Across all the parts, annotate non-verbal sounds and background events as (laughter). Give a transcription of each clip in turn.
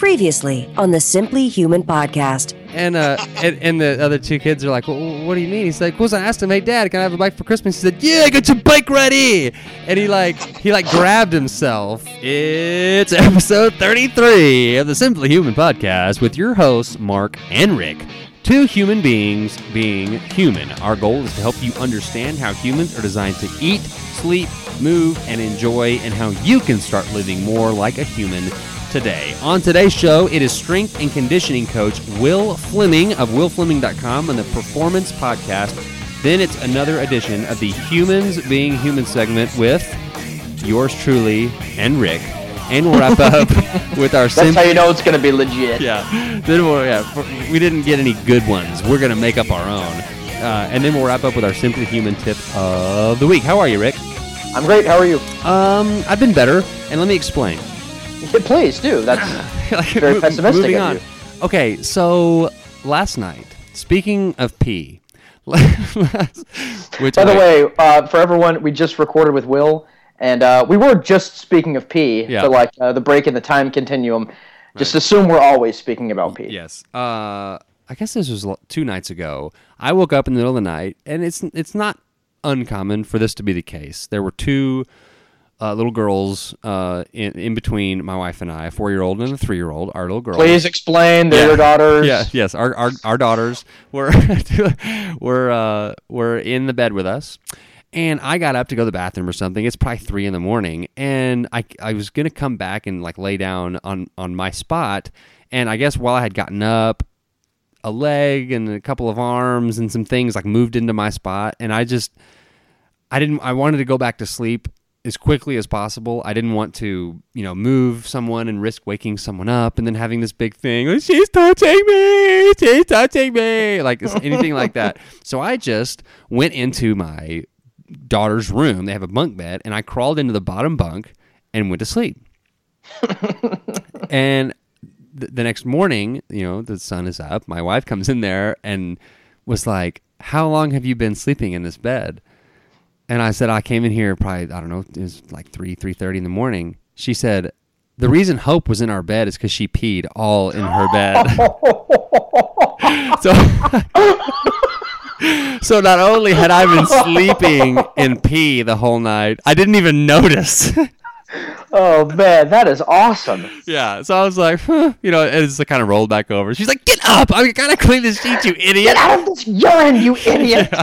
Previously on the Simply Human podcast. And uh, (laughs) and, and the other two kids are like, well, "What do you mean?" He's like, "Well, I asked him, hey, Dad, can I have a bike for Christmas?" He said, "Yeah, get your bike ready." And he like he like grabbed himself. It's episode 33 of the Simply Human podcast with your hosts Mark and Rick. Two human beings being human. Our goal is to help you understand how humans are designed to eat, sleep, move, and enjoy, and how you can start living more like a human today. On today's show, it is strength and conditioning coach Wil Fleming of wilfleming.com and the Performance Podcast. Then it's another edition of the Humans Being Human segment with yours truly and Rick. And we'll wrap up (laughs) with our That's how you know it's going to be legit. yeah. Then we'll, yeah, we didn't get any good ones. We're gonna make up our own. Uh, and then we'll wrap up with our simply human tip of the week. How are you, Rick? I'm great. How are you? Um, I've been better, and let me explain. Yeah, please do. That's (laughs) Like, Very mo- pessimistic Moving on. Okay, so last night, speaking of pee, (laughs) which By the I- way, uh, for everyone, we just recorded with Wil, and uh, we were just speaking of P, Yeah. but like uh, the break in the time continuum. Just assume we're always speaking about P. Yes. Uh, I guess this was two nights ago. I woke up in the middle of the night, and it's it's not uncommon for this to be the case. There were two uh, little girls uh, in, in between my wife and I, a four year old and a three year old. Our little girl. Please explain. They're Yeah. your daughters. Yeah, yes. Our our, our daughters were (laughs) were uh, were in the bed with us, and I got up to go to the bathroom or something. It's probably three in the morning, and I I was gonna come back and like lay down on on my spot, and I guess while I had gotten up, a leg and a couple of arms and some things like moved into my spot, and I just I didn't I wanted to go back to sleep as quickly as possible. I didn't want to, you know, move someone and risk waking someone up and then having this big thing, "Oh, she's touching me, she's touching me, like anything like that. (laughs) So I just went into my daughter's room. They have a bunk bed, and I crawled into the bottom bunk and went to sleep. (laughs) and th- the next morning, you know, the sun is up. My wife comes in there and was like, "How long have you been sleeping in this bed?" And I said, "I came in here probably I don't know, it was like three three thirty in the morning." She said, "The reason Hope was in our bed is because she peed all in her bed." (laughs) (laughs) so. So not only had I been sleeping in pee the whole night, I didn't even notice. (laughs) Oh man, that is awesome. Yeah, so I was like, huh, you know, and it's like kind of rolled back over. She's like, "Get up! I gotta clean the sheet, you idiot!" Get out of this urine, you idiot.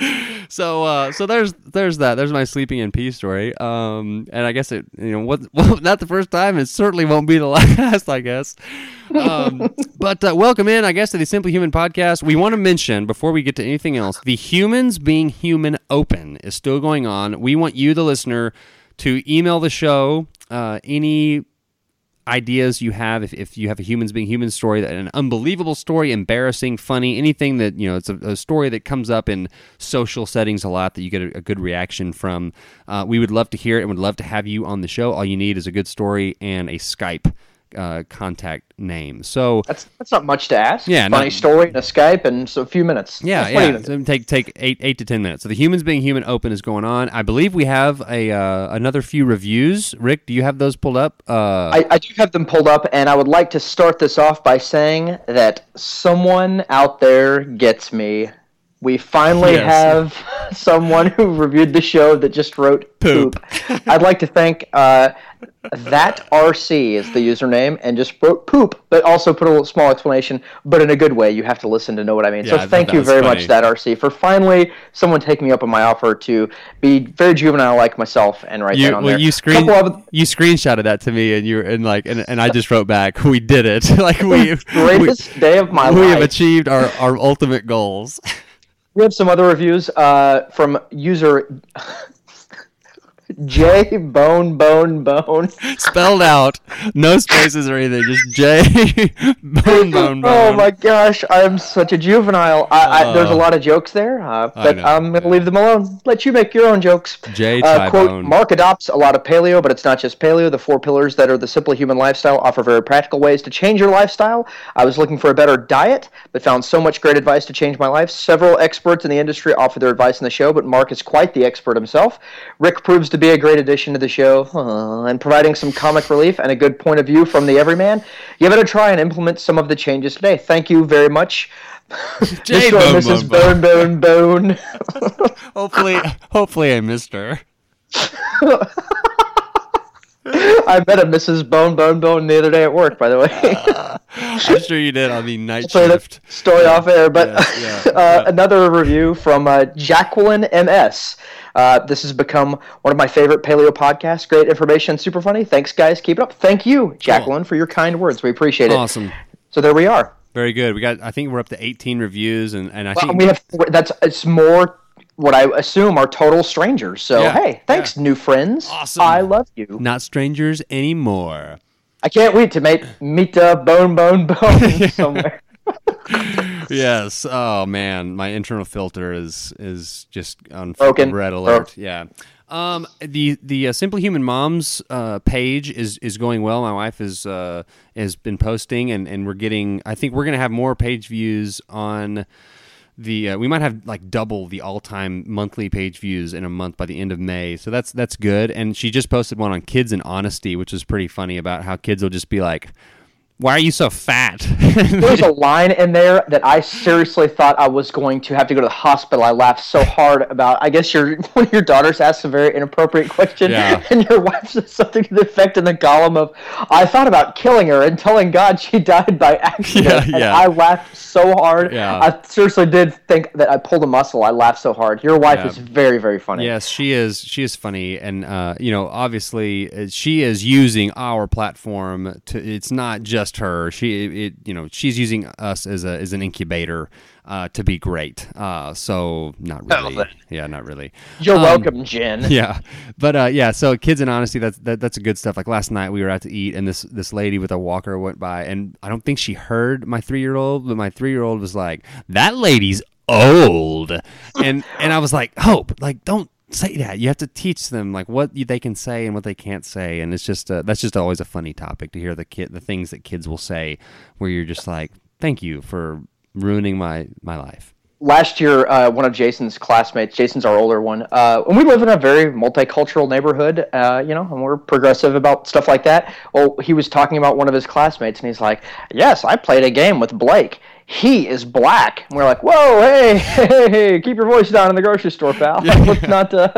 (laughs) So, uh, so there's there's that. There's my sleeping in pee story. Um, and I guess it, you know, what, (laughs) well, not the first time. It certainly won't be the (laughs) last. I guess. Um, but uh, welcome in, I guess, to the Simply Human podcast. We want to mention before we get to anything else, the Humans Being Human Open is still going on. We want you, the listener, to email the show uh, any ideas you have if, if you have a humans being human story that an unbelievable story embarrassing funny anything that you know it's a, a story that comes up in social settings a lot that you get a, a good reaction from uh, we would love to hear it and would love to have you on the show. All you need is a good story and a skype uh, contact name so That's that's not much to ask. Yeah, funny no- story in a Skype and so a few minutes. yeah, That's yeah. So take take eight eight to ten minutes. So the humans being human open is going on. I believe we have a uh, another few reviews. Rick, do you have those pulled up? Uh, I, I do have them pulled up, and I would like to start this off by saying that someone out there gets me. We finally Yes. have (laughs) someone who reviewed the show that just wrote Poop. poop. I'd like to thank uh, that RC is the username and just wrote poop, but also put a little small explanation, but in a good way. You have to listen to know what I mean. Yeah, so thought thank you very funny. much, that RC, for finally someone taking me up on my offer to be very juvenile like myself and write you that on well, there. you screen of- you screenshotted that to me, and you and like and, and I just wrote back, we did it. (laughs) like we we, greatest day of my we life. We have achieved our our ultimate goals. (laughs) We have some other reviews uh, from user (laughs) J Bone Bone Bone. Spelled out, no spaces or anything, just J bone bone (laughs) bone. Oh my gosh, I'm such a juvenile. I, I, there's a Uh, lot of jokes there, uh, but know, I'm gonna yeah. leave them alone. Let you make your own jokes. J Uh, quote: Bone. Mark adopts a lot of paleo, but it's not just paleo. The four pillars that are the simple human lifestyle offer very practical ways to change your lifestyle. I was looking for a better diet, but found so much great advice to change my life. Several experts in the industry offer their advice in the show, but Mark is quite the expert himself. Rick proves to be a great addition to the show uh, and providing some comic relief and a good point of view from the everyman. Give it a try and implement some of the changes today. Thank you very much. Jay Mr. Mrs. Bone Bone Bone (laughs) hopefully, hopefully I missed her. (laughs) I met a Mrs. Bone Bone Bone the other day at work, by the way. (laughs) I'm sure you did on the night shift. story off air, but Yeah, yeah, uh, yeah. another review from uh, Jacqueline MS. Uh, this has become one of my favorite paleo podcasts. Great information, super funny. Thanks, guys. Keep it up. Thank you, Jacqueline, for your kind words. We appreciate it. Awesome. So there we are. Very good. We got. I think we're up to 18 reviews, and and I Well, think we have that's it's more what I assume are total strangers. So Yeah, hey, thanks, new friends. Awesome. I love you. not strangers anymore. I can't wait to meet meet uh, Bone Bone Bone (laughs) somewhere. (laughs) (laughs) yes. Oh man, my internal filter is is just on Broken. red alert. Yeah. Um, the the uh, Simply Human Moms uh, page is is going well. My wife is uh, has been posting, and, and we're getting. I think we're gonna have more page views on the. Uh, we might have like double the all time monthly page views in a month by the end of May. So that's that's good. And she just posted one on kids and honesty, which is pretty funny about how kids will just be like, "Why are you so fat?" There's (laughs) a line in there that I seriously thought I was going to have to go to the hospital. I laughed so hard about. I guess your (laughs) one of your daughters asked a very inappropriate question, Yeah. and your wife said something to the effect in the column of, "I thought about killing her and telling God she died by accident." Yeah, and yeah. I laughed so hard. Yeah. I seriously did think that I pulled a muscle. I laughed so hard. Your wife Yeah. is very very funny. Yes, she is. She is funny, and uh, you know, obviously, uh, she is using our platform to. It's not just her. She, it, you know, she's using us as a as an incubator uh, to be great. Uh, so not really. then. Yeah, not really. You're Um, welcome, Jen. (laughs) yeah, but uh, yeah. So kids and honesty, that's that, that's a good stuff. Like last night, we were out to eat, and this this lady with a walker went by, and I don't think she heard my three year old, but my three year old was like, "That lady's old," and and I was like, "Hope, like don't." Say that you have to teach them like what they can say and what they can't say, and it's just uh, that's just always a funny topic to hear the kid the things that kids will say, where you're just like, "Thank you for ruining my my life." last year, uh, one of Jason's classmates, Jason's our older one, uh, and we live in a very multicultural neighborhood, uh, you know, and we're progressive about stuff like that. Well, he was talking about one of his classmates, and he's like, "Yes, I played a game with Blake. He is black." And we're like, "Whoa, hey, hey, (laughs) hey, keep your voice down in the grocery store, pal. (laughs) Let's not, uh,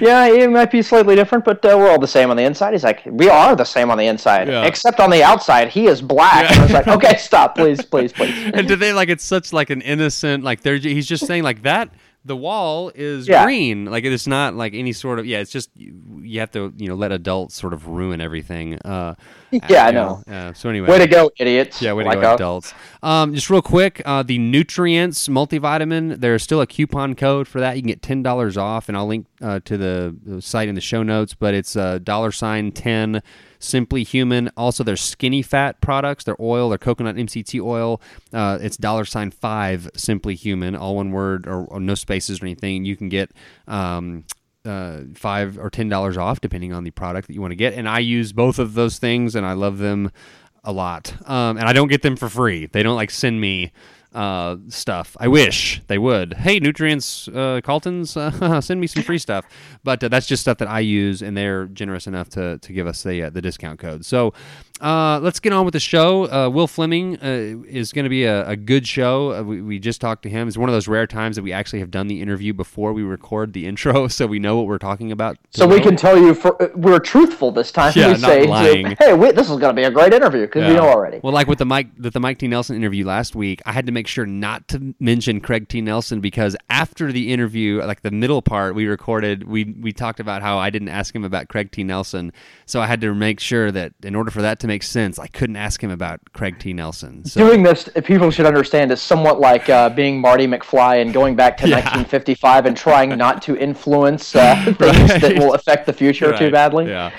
yeah, he might be slightly different, but uh, we're all the same on the inside." He's like, "We are the same on the inside, Yeah. except on the outside, he is black." And I was like, (laughs) "Okay, stop, please, please, please." and do they like it's such like an innocent like they're he's just saying like that the wall is Yeah. green like it's not like any sort of yeah it's just you, you have to you know let adults sort of ruin everything uh (laughs) Yeah, I you know. uh, so anyway Way to go, idiots! yeah, way to Like go, us. adults. Um, just real quick, uh, the Nutreince multivitamin. There's still a coupon code for that. You can get ten dollars off, and I'll link uh, to the, site in the show notes. But it's uh, dollar sign ten. Simply Human. Also, their skinny fat products, their oil, their coconut MCT oil. Uh, it's dollar sign five. Simply Human, all one word or, or no spaces or anything. You can get. Um, uh, five or ten dollars off depending on the product that you want to get and i use both of those things and i love them a lot um, and i don't get them for free they don't like send me uh, stuff. I wish they would. Hey Nutreince uh, Calton's uh, (laughs) send me some free stuff. But uh, that's just stuff that i use and they're generous enough to, to give us the, uh, the discount code. So uh, let's get on with the show. Uh, Wil Fleming uh, is going to be a, a good show. Uh, we, we just talked to him. It's one of those rare times that we actually have done the interview before we record the (laughs) intro, so we know what we're talking about. So we can tell you for uh, we're truthful this time. Yeah, we not say, lying. (laughs) "Hey, wait, this is going to be a great interview" because we know already. Well, like with the Mike with the Mike T Nelson interview last week, I had to make sure not to mention Craig T Nelson because after the interview, like the middle part we recorded, we we talked about how I didn't ask him about Craig T Nelson, so I had to make sure that in order for that to make sense, I couldn't ask him about Craig T Nelson. So Doing this, people should understand, is somewhat like uh, being Marty McFly and going back to (laughs) 1955 and trying not to influence uh, (laughs) (laughs) things that will affect the future too badly. Yeah.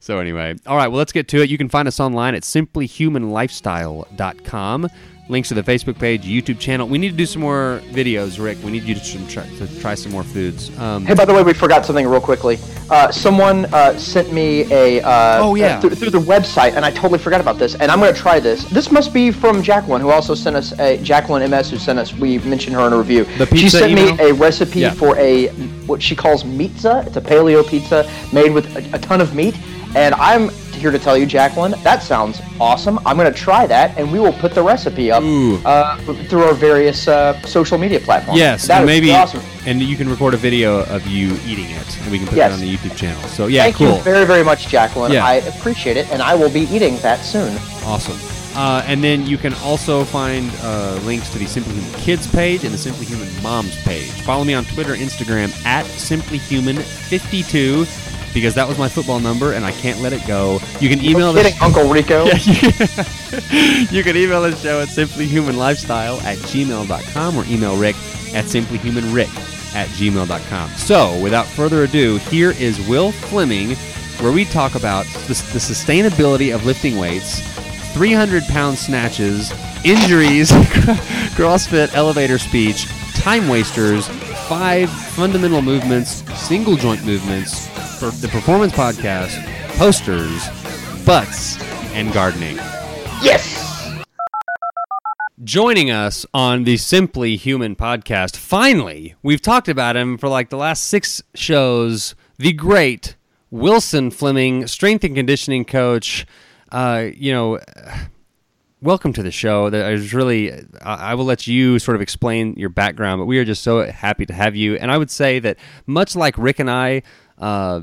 So anyway, all right. Well, let's get to it. You can find us online at simplyhumanlifestyle.com. links to the Facebook page, YouTube channel. We need to do some more videos, Rick. We need you to try, to try some more foods. Um, Hey, by the way, we forgot something real quickly. Uh, someone uh, sent me a uh, Oh, yeah. uh, through, through the website, and I totally forgot about this. And I'm going to try this. This must be from Jacqueline, who also sent us a Jacqueline MS, who sent us. We mentioned her in a review. The pizza she sent email? me a recipe Yeah. for a what she calls pizza. It's a paleo pizza made with a, a ton of meat. And I'm here to tell you, Jacqueline, that sounds awesome. I'm going to try that, and we will put the recipe up uh, through our various uh, social media platforms. yes, that and be maybe, awesome. and you can record a video of you eating it, and we can put Yes. that on the YouTube channel. So yeah, Thank cool. you very, very much, Jacqueline. Yeah. I appreciate it, and I will be eating that soon. Awesome. Uh, and then you can also find uh, links to the Simply Human Kids page and the Simply Human Moms page. Follow me on Twitter, Instagram at SimplyHuman52 because that was my football number and I can't let it go. You can email the Kidding, Uncle Rico. (laughs) you can email the show at simplyhumanlifestyle at gmail.com or email Rick at simplyhumanrick at gmail.com. So, without further ado, here is Wil Fleming, where we talk about the, the sustainability of lifting weights, 300 pound snatches, injuries, (laughs) CrossFit elevator speech, time wasters, five fundamental movements, single joint movements for the Performance Podcast, posters, butts, and gardening. Yes. Joining us on the Simply Human podcast, finally, we've talked about him for like the last six shows. The great Wilson Fleming, strength and conditioning coach. Uh, you know, welcome to the show. That is really, I I will let you sort of explain your background, but we are just so happy to have you. And I would say that much like Rick and I uh,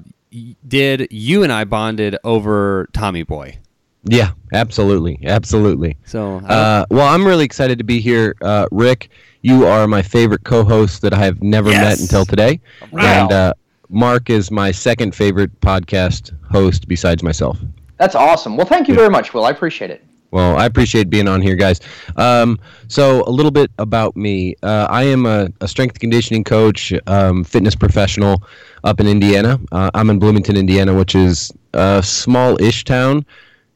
did, you and I bonded over Tommy Boy. Yeah, absolutely, absolutely. So, I Uh, well, I'm really excited to be here, uh, Rick. You are my favorite co-host that I have never Yes. met until today, Wow. and uh, Mark is my second favorite podcast host besides myself. That's awesome. Well, thank you very much, Wil. I appreciate it. Well, I appreciate being on here, guys. Um, so, a little bit about me. Uh, I am a, a strength conditioning coach, um, fitness professional up in Indiana. Uh, I'm in Bloomington, Indiana, which is a small-ish town,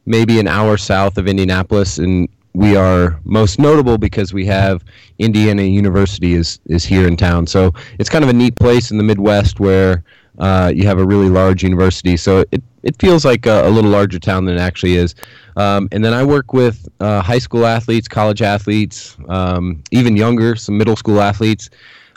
maybe an hour south of Indianapolis, and we are most notable because we have Indiana University is is here in town. So it's kind of a neat place in the Midwest where uh, you have a really large university. So it it feels like a, a little larger town than it actually is. Um, and then I work with uh, high school athletes, college athletes, um, even younger, some middle school athletes,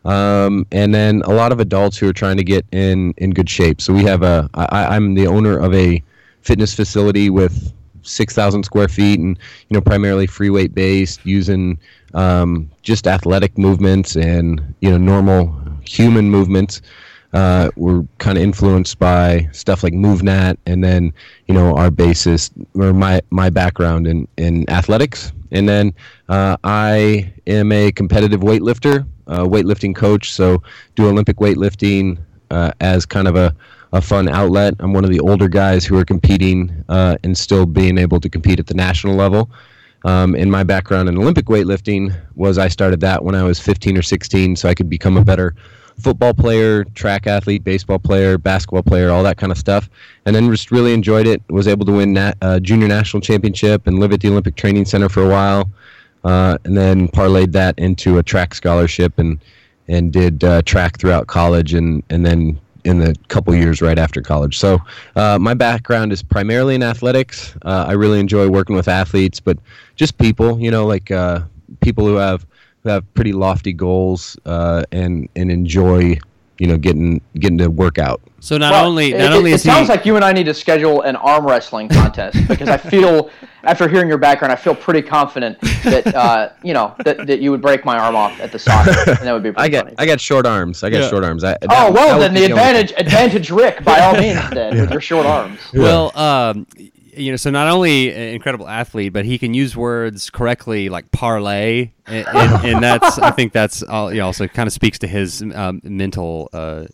um, and then a lot of adults who are trying to get in in good shape. So we have a I, I'm the owner of a fitness facility with 6,000 square feet and you know primarily free weight based using um, just athletic movements and you know normal human movements uh, we're kind of influenced by stuff like MovNat and then you know our basis or my my background in in athletics and then uh, I am a competitive weightlifter uh, weightlifting coach so do Olympic weightlifting uh, as kind of a a fun outlet. I'm one of the older guys who are competing uh, and still being able to compete at the national level. Um, and my background in Olympic weightlifting was I started that when I was 15 or 16, so I could become a better football player, track athlete, baseball player, basketball player, all that kind of stuff. And then just really enjoyed it. Was able to win nat- uh, junior national championship and live at the Olympic Training Center for a while. Uh, and then parlayed that into a track scholarship and and did uh, track throughout college and and then in the couple years right after college. So uh, my background is primarily in athletics. Uh, I really enjoy working with athletes, but just people, you know, like uh, people who have have pretty lofty goals uh, and and enjoy, you know, getting getting to work out. so not Well, only it, not it- only it is he sounds like you and I need to schedule an arm wrestling contest (laughs) because I feel, after hearing your background, I feel pretty confident that uh, you know that, that you would break my arm off at the socket, and that would be (laughs) pretty I got funny. I got short arms. I got Yeah. short arms. I, that- oh well, then be the advantage advantage Rick by all means then with your short (laughs) arms. Well, um, you know, so not only an incredible athlete, but he can use words correctly, like parlay, and, and, (laughs) and that's I think that's all, you know, also kind of speaks to his um, mental uh,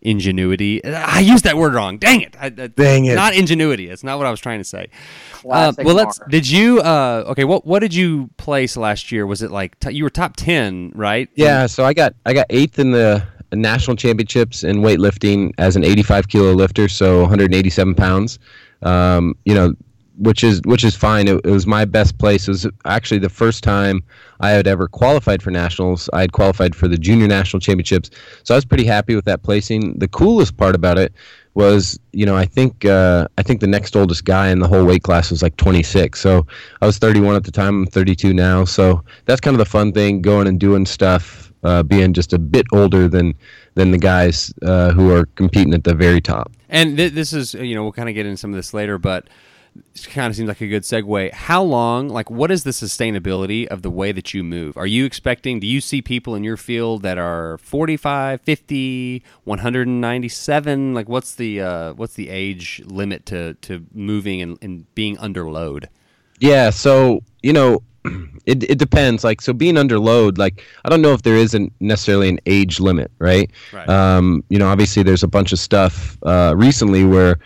ingenuity. I used that word wrong. Dang it! I, I- Dang it. Not ingenuity. It's not what I was trying to say. Uh, Classic well, let's. Mark. Did you? Uh, okay. What What did you place last year? Was it like t- you were top ten, right? Yeah, so I got I got eighth in the national championships in weightlifting as an 85 kilo lifter, so 187 pounds. Um, you know, which is which is fine. It, it, was my best place. It was actually the first time I had ever qualified for nationals. I had qualified for the junior national championships, so I was pretty happy with that placing. The coolest part about it was, you know, I think uh, I think the next oldest guy in the whole weight class was like 26. So I was 31 at the time. I'm 32 now. So that's kind of the fun thing, going and doing stuff, uh, being just a bit older than than the guys uh, who are competing at the very top. And th- this is, you know, we'll kind of get into some of this later, but it kind of seems like a good segue. How long, like, what is the sustainability of the way that you move? Are you expecting, do you see people in your field that are 45, 50, 197? Like, what's the, uh, what's the age limit to, to moving and, and being under load? Yeah. So, you know, (clears throat) it, it depends. Like, so being under load, like, I don't know if there isn't necessarily an age limit, right? Right. Um, you know, obviously there's a bunch of stuff, uh, recently where,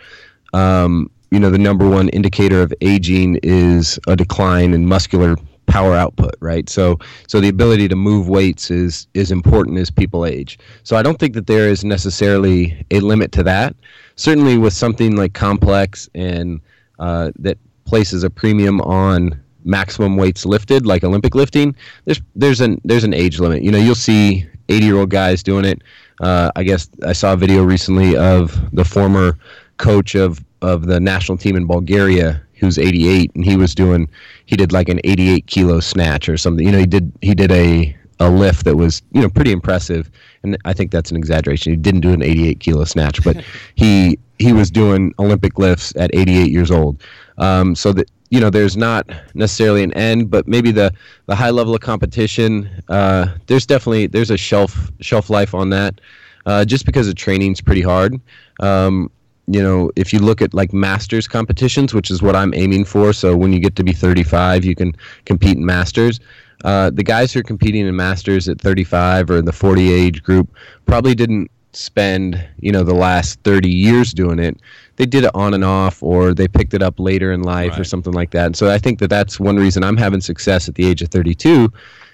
um, you know the number one indicator of aging is a decline in muscular power output right so so the ability to move weights is is important as people age so i don't think that there is necessarily a limit to that certainly with something like complex and uh, that places a premium on maximum weights lifted like olympic lifting there's there's an there's an age limit. You know you'll see 80 year old guys doing it. Uh, i guess i saw a video recently of the former coach of of the national team in Bulgaria who's 88 and he was doing he did like an 88 kilo snatch or something. You know he did he did a a lift that was you know pretty impressive and I think that's an exaggeration. He didn't do an 88 kilo snatch but (laughs) he he was doing Olympic lifts at 88 years old. Um, so that you know there's not necessarily an end but maybe the the high level of competition uh, there's definitely there's a shelf shelf life on that uh, just because the training's pretty hard um, you know, if you look at like masters competitions, which is what I'm aiming for, so when you get to be 35, you can compete in masters. Uh, the guys who are competing in masters at 35 or in the 40 age group probably didn't spend, you know, the last 30 years doing it. They did it on and off, or they picked it up later in life, right. or something like that. And so I think that that's one reason I'm having success at the age of 32.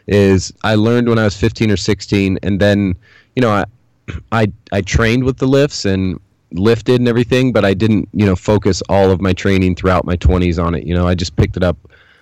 Is I learned when I was 15 or 16, and then, you know, I (clears throat) I I trained with the lifts and lifted and everything, but I didn't, you know, focus all of my training throughout my 20s on it. You know, I just picked it up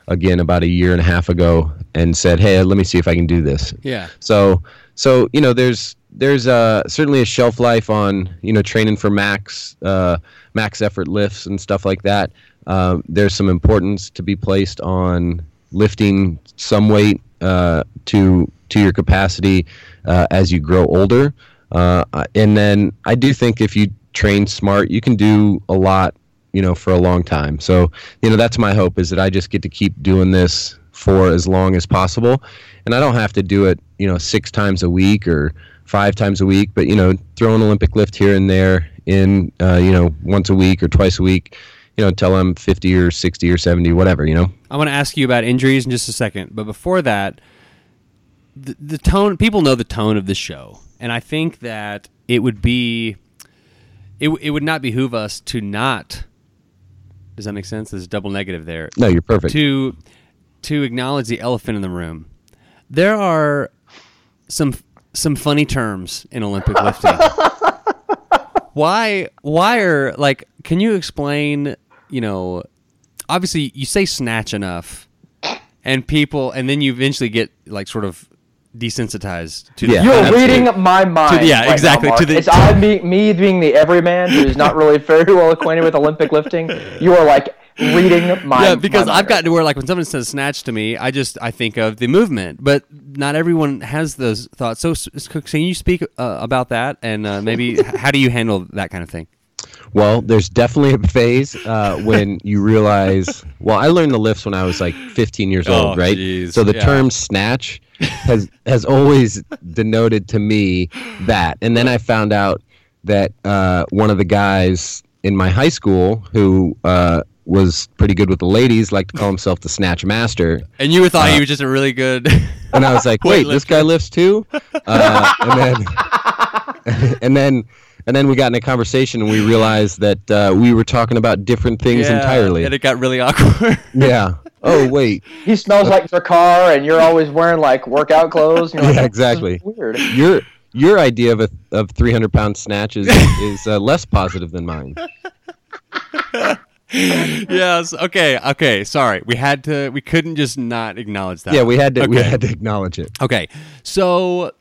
again about a year and a half ago and said, "Hey, let me see if I can do this." Yeah. So, so you know, there's there's uh, certainly a shelf life on you know training for max uh, max effort lifts and stuff like that. Uh, there's some importance to be placed on lifting some weight uh, to to your capacity uh, as you grow older. And then I do think if you train smart, you can do a lot, you know, for a long time. So, you know, that's my hope is that I just get to keep doing this for as long as possible. And I don't have to do it, you know, six times a week or five times a week, but, you know, throw an Olympic lift here and there in, uh, you know, once a week or twice a week, you know, until I'm 50 or 60 or 70, whatever, you know. I want to ask you about injuries in just a second. But before that, the, the tone, people know the tone of the show. And I think that it would be it, it would not behoove us to not. Does that make sense? There's a double negative there. No, you're perfect. To to acknowledge the elephant in the room. There are some some funny terms in Olympic lifting. (laughs) why why are like can you explain, you know, obviously you say snatch enough and people and then you eventually get like sort of desensitized to yeah. You're reading my mind. To, yeah, right exactly. Now, to the, it's I, me, me being the everyman who's not really very well acquainted with Olympic lifting. You are like reading (laughs) my yeah because my I've gotten to where like when someone says snatch to me, I just I think of the movement, but not everyone has those thoughts. So, can you speak uh, about that and uh, maybe how do you handle that kind of thing? Well, there's definitely a phase uh, when you realize. Well, I learned the lifts when I was like 15 years oh, old, right? Geez. So the yeah. term snatch has has always denoted to me that, and then I found out that uh, one of the guys in my high school who uh, was pretty good with the ladies liked to call himself the snatch master. And you thought he uh, was just a really good. (laughs) and I was like, wait, this guy lifts too, uh, and then (laughs) and then and then we got in a conversation and we realized that uh, we were talking about different things yeah, entirely. And it got really (laughs) awkward. yeah. Oh wait. He smells like your car, and you're always wearing like workout clothes. yeah, like, exactly. Weird. Your your idea of a of 300 pound snatch is is uh, less positive than mine. (laughs) yes. Okay. Okay. Sorry. We had to. We couldn't just not acknowledge that. Yeah, we had to we had to acknowledge it. Okay, so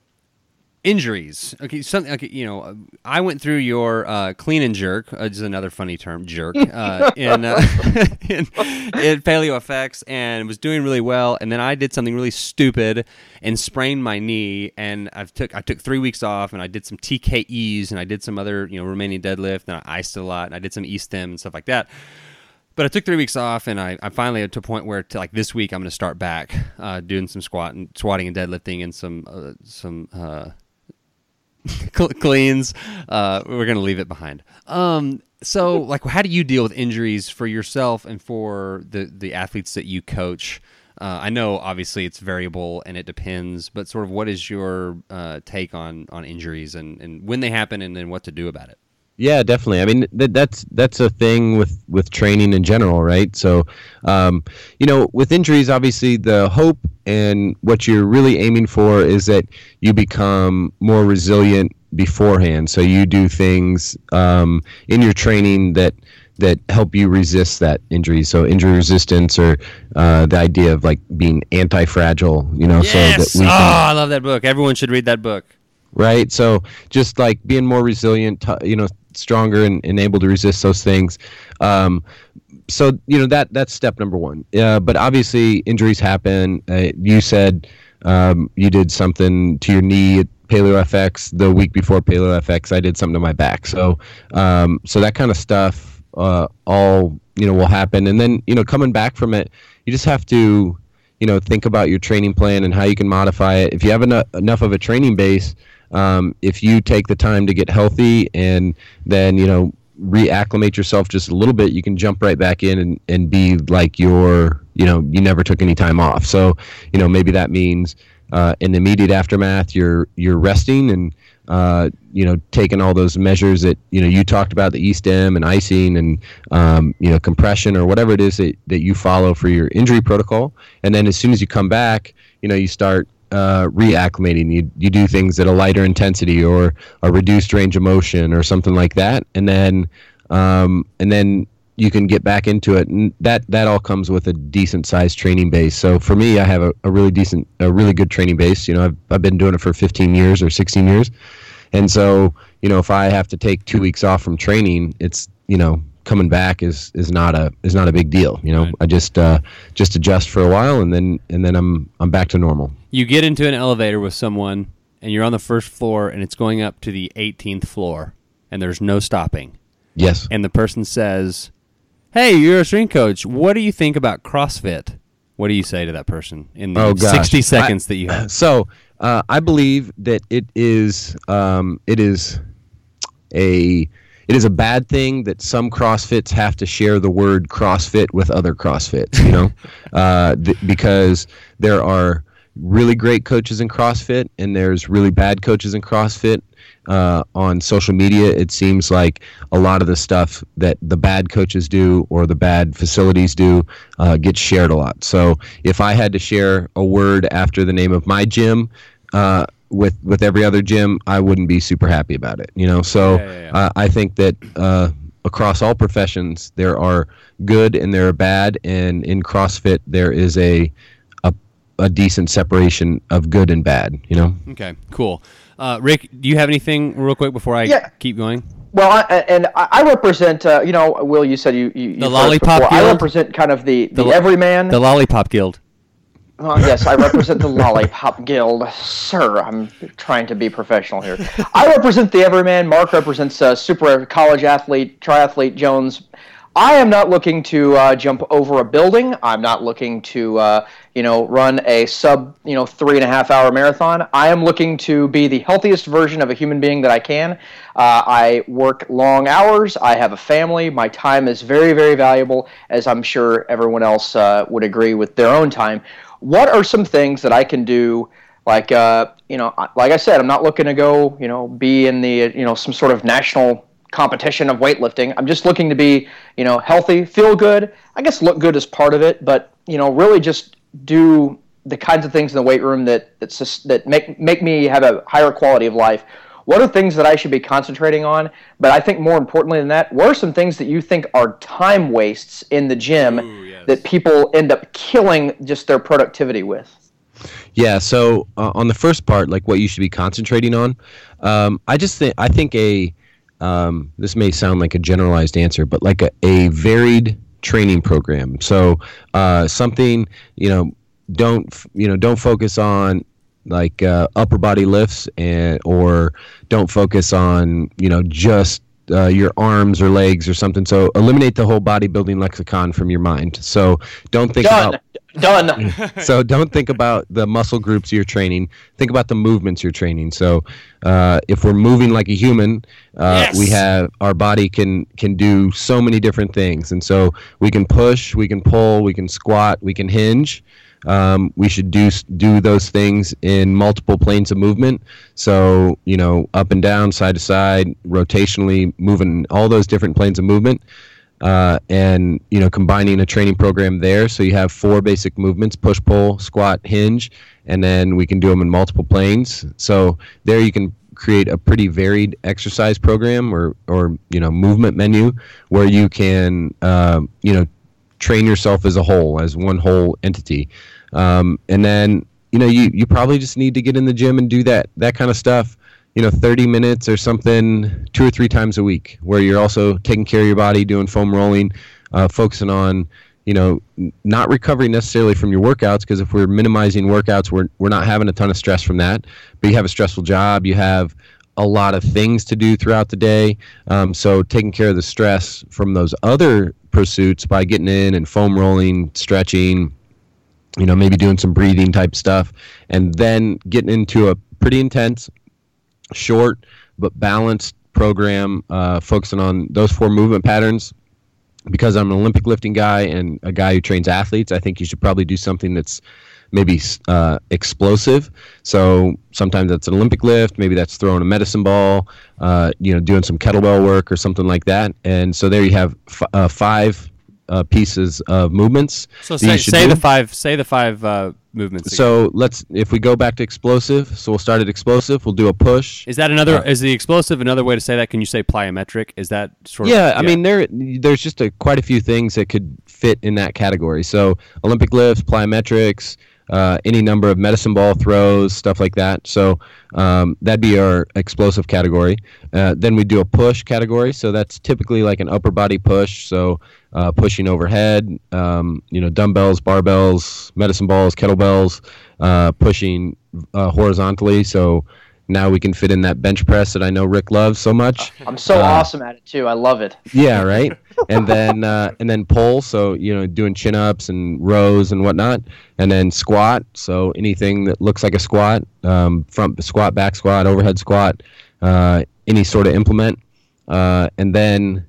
injuries. Okay, something. Okay, you know, I went through your uh, clean and jerk. Uh, is another funny term, jerk. Uh, (laughs) in, uh, (laughs) in in Paleo FX, and was doing really well. And then I did something really stupid and sprained my knee. And I took I took three weeks off, and I did some TKEs, and I did some other you know Romanian deadlift, and I iced a lot, and I did some E stim and stuff like that. But I took three weeks off, and I, I finally to a point where to like this week I'm going to start back uh, doing some squat and squatting and deadlifting and some uh, some uh, (laughs) cleans. Uh, we're to leave it behind. Um, so like, how do you deal with injuries for yourself and for the the athletes that you coach? Uh, I know obviously it's variable and it depends, but sort of what is your uh, take on on injuries and, and when they happen and then what to do about it? Yeah, definitely. I mean, that, that's that's a thing with with training in general, right? So, um, you know, with injuries, obviously, the hope and what you're really aiming for is that you become more resilient beforehand. So you do things um, in your training that that help you resist that injury. So injury resistance, or uh, the idea of like being anti-fragile. You know, so Yes! that we oh, I love that book. Everyone should read that book. Right? So just like being more resilient, you know, stronger and, and able to resist those things. Um, so you know that that's step number one. Uh, but obviously injuries happen. Uh, you said um, you did something to your knee at Paleo FX the week before Paleo FX. I did something to my back. So um, so that kind of stuff uh, all you know will happen. And then you know coming back from it, you just have to you know think about your training plan and how you can modify it. If you have enough enough of a training base, um, if you take the time to get healthy and then you know reacclimate yourself just a little bit, you can jump right back in and, and be like your you know you never took any time off. So you know maybe that means uh, in the immediate aftermath you're you're resting and uh, you know taking all those measures that you know you talked about the e-stim and icing and um, you know compression or whatever it is that, that you follow for your injury protocol and then as soon as you come back you know you start uh, reacclimating. You, you do things at a lighter intensity or a reduced range of motion or something like that. And then um, and then you can get back into it. And that that all comes with a decent sized training base. So for me i have a, a really decent a really good training base. You know I've, I've been doing it for 15 years or 16 years. And so you know if i have to take two weeks off from training it's you know coming back is is not a is not a big deal you know Right. i just uh just adjust for a while and then and then i'm i'm back to normal You get into an elevator with someone, and you're on the first floor, and it's going up to the 18th floor, and there's no stopping. yes And the person says, "Hey, you're a strength coach. What do you think about CrossFit?" What do you say to that person in the Oh, 60 seconds that you have? (laughs) So uh, I believe that it is um, it is a it is a bad thing that some CrossFits have to share the word CrossFit with other CrossFits. You know, (laughs) uh, th- because there are really great coaches in CrossFit and there's really bad coaches in CrossFit. Uh, on social media, it seems like a lot of the stuff that the bad coaches do or the bad facilities do uh, gets shared a lot. So if I had to share a word after the name of my gym, uh, with with every other gym, I wouldn't be super happy about it. You know, so Yeah, yeah, yeah. Uh, I think that uh, across all professions there are good and there are bad, and in CrossFit there is a a, a decent separation of good and bad. You know. Okay, cool. Uh, Rick, do you have anything real quick before I Yeah. keep going? Well, I, and I I represent, uh, you know, Wil, you said you, you you've Lollipop before. I represent kind of the, the, lo- everyman. The Lollipop Guild. Oh, yes, I represent the Lollipop Guild. Sir, I'm trying to be professional here. I represent the Everyman. Mark represents uh, super college athlete, triathlete Jones. I am not looking to uh, jump over a building. I'm not looking to, uh, you know, run a sub, you know, three and a half hour marathon. I am looking to be the healthiest version of a human being that I can. Uh, I work long hours. I have a family. My time is very, very valuable, as I'm sure everyone else uh, would agree with their own time what are some things that I can do? Like, uh, you know, like I said, I'm not looking to go, you know, be in the, you know, some sort of national competition of weightlifting. I'm just looking to be, you know, healthy, feel good. I guess look good is part of it, but you know, really just do the kinds of things in the weight room that that's just, that make make me have a higher quality of life. what are things that I should be concentrating on? But I think more importantly than that, what are some things that you think are time wastes in the gym Ooh, yes. that people end up killing just their productivity with? Yeah. So uh, on the first part, like what you should be concentrating on, um, I just think I think a um, this may sound like a generalized answer, but like a, a varied training program. So uh, something you know don't you know don't focus on like uh, upper body lifts and or don't focus on you know just uh, your arms or legs or something. So eliminate the whole bodybuilding lexicon from your mind. So don't think Done. about Done. (laughs) so don't think about the muscle groups you're training. Think about the movements you're training. So uh, if we're moving like a human, uh, Yes. we have our body can can do so many different things, and so we can push, we can pull, we can squat, we can hinge. Um, we should do do those things in multiple planes of movement. So you know, up and down, side to side, rotationally, moving all those different planes of movement. Uh, and you know combining a training program there. So you have four basic movements push pull squat hinge and then we can do them in multiple planes. So there you can create a pretty varied exercise program or or you know movement menu where you can uh, you know train yourself as a whole as one whole entity. Um, and then you know you you probably just need to get in the gym and do that that kind of stuff you know 30 minutes or something two or three times a week where you're also taking care of your body doing foam rolling uh, focusing on you know not recovering necessarily from your workouts because if we're minimizing workouts we're, we're not having a ton of stress from that. But you have a stressful job you have a lot of things to do throughout the day. Um, so taking care of the stress from those other pursuits by getting in and foam rolling stretching you know maybe doing some breathing type stuff and then getting into a pretty intense short but balanced program uh, focusing on those four movement patterns. Because i'm an olympic lifting guy and a guy who trains athletes i think you should probably do something that's maybe uh, explosive so sometimes that's an olympic lift maybe that's throwing a medicine ball uh, you know doing some kettlebell work or something like that and so there you have f- uh, five uh, pieces of movements So say, say the five say the five uh, movements. again. So let's if we go back to explosive. So we'll start at explosive. We'll do a push. is that another? uh, is the explosive another way to say that? Can you say plyometric? Is that sort of? Yeah, I mean there there's just a, quite a few things that could fit in that category. So Olympic lifts, plyometrics, uh, any number of medicine ball throws, stuff like that. So um, that'd be our explosive category. Uh, then we do a push category. So that's typically like an upper body push. So uh, pushing overhead, um, you know, dumbbells, barbells, medicine balls, kettlebells, uh, pushing uh, horizontally. So now we can fit in that bench press that I know Rick loves so much. I'm so Uh, awesome at it too. I love it. Yeah, right. (laughs) and then uh, and then pull, so you know, doing chin ups and rows and whatnot, and then squat. So anything that looks like a squat, um, front squat, back squat, overhead squat, uh, any sort of implement, uh, and then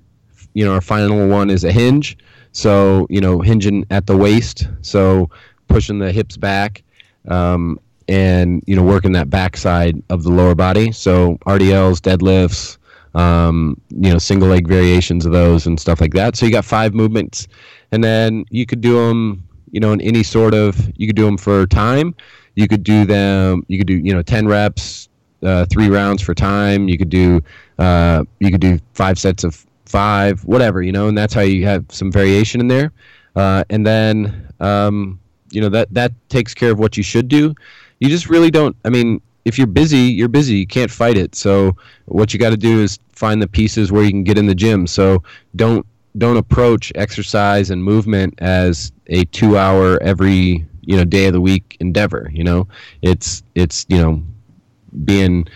you know our final one is a hinge. So you know, hinging at the waist, so pushing the hips back. Um, and you know working that backside of the lower body so rdls deadlifts um, you know, single leg variations of those and stuff like that. So you got five movements, and then you could do them, you know, in any sort of. You could do them for time. You could do them. You could do, you know, ten reps, uh, three rounds for time. You could do, uh, you could do five sets of five, whatever, you know, and that's how you have some variation in there. Uh, and then, um, you know, that that takes care of what you should do. You just really don't. I mean, if you're busy, you're busy. You can't fight it. So what you got to do is find the pieces where you can get in the gym. So don't don't approach exercise and movement as a two hour every you know day of the week endeavor. You know, it's it's you know being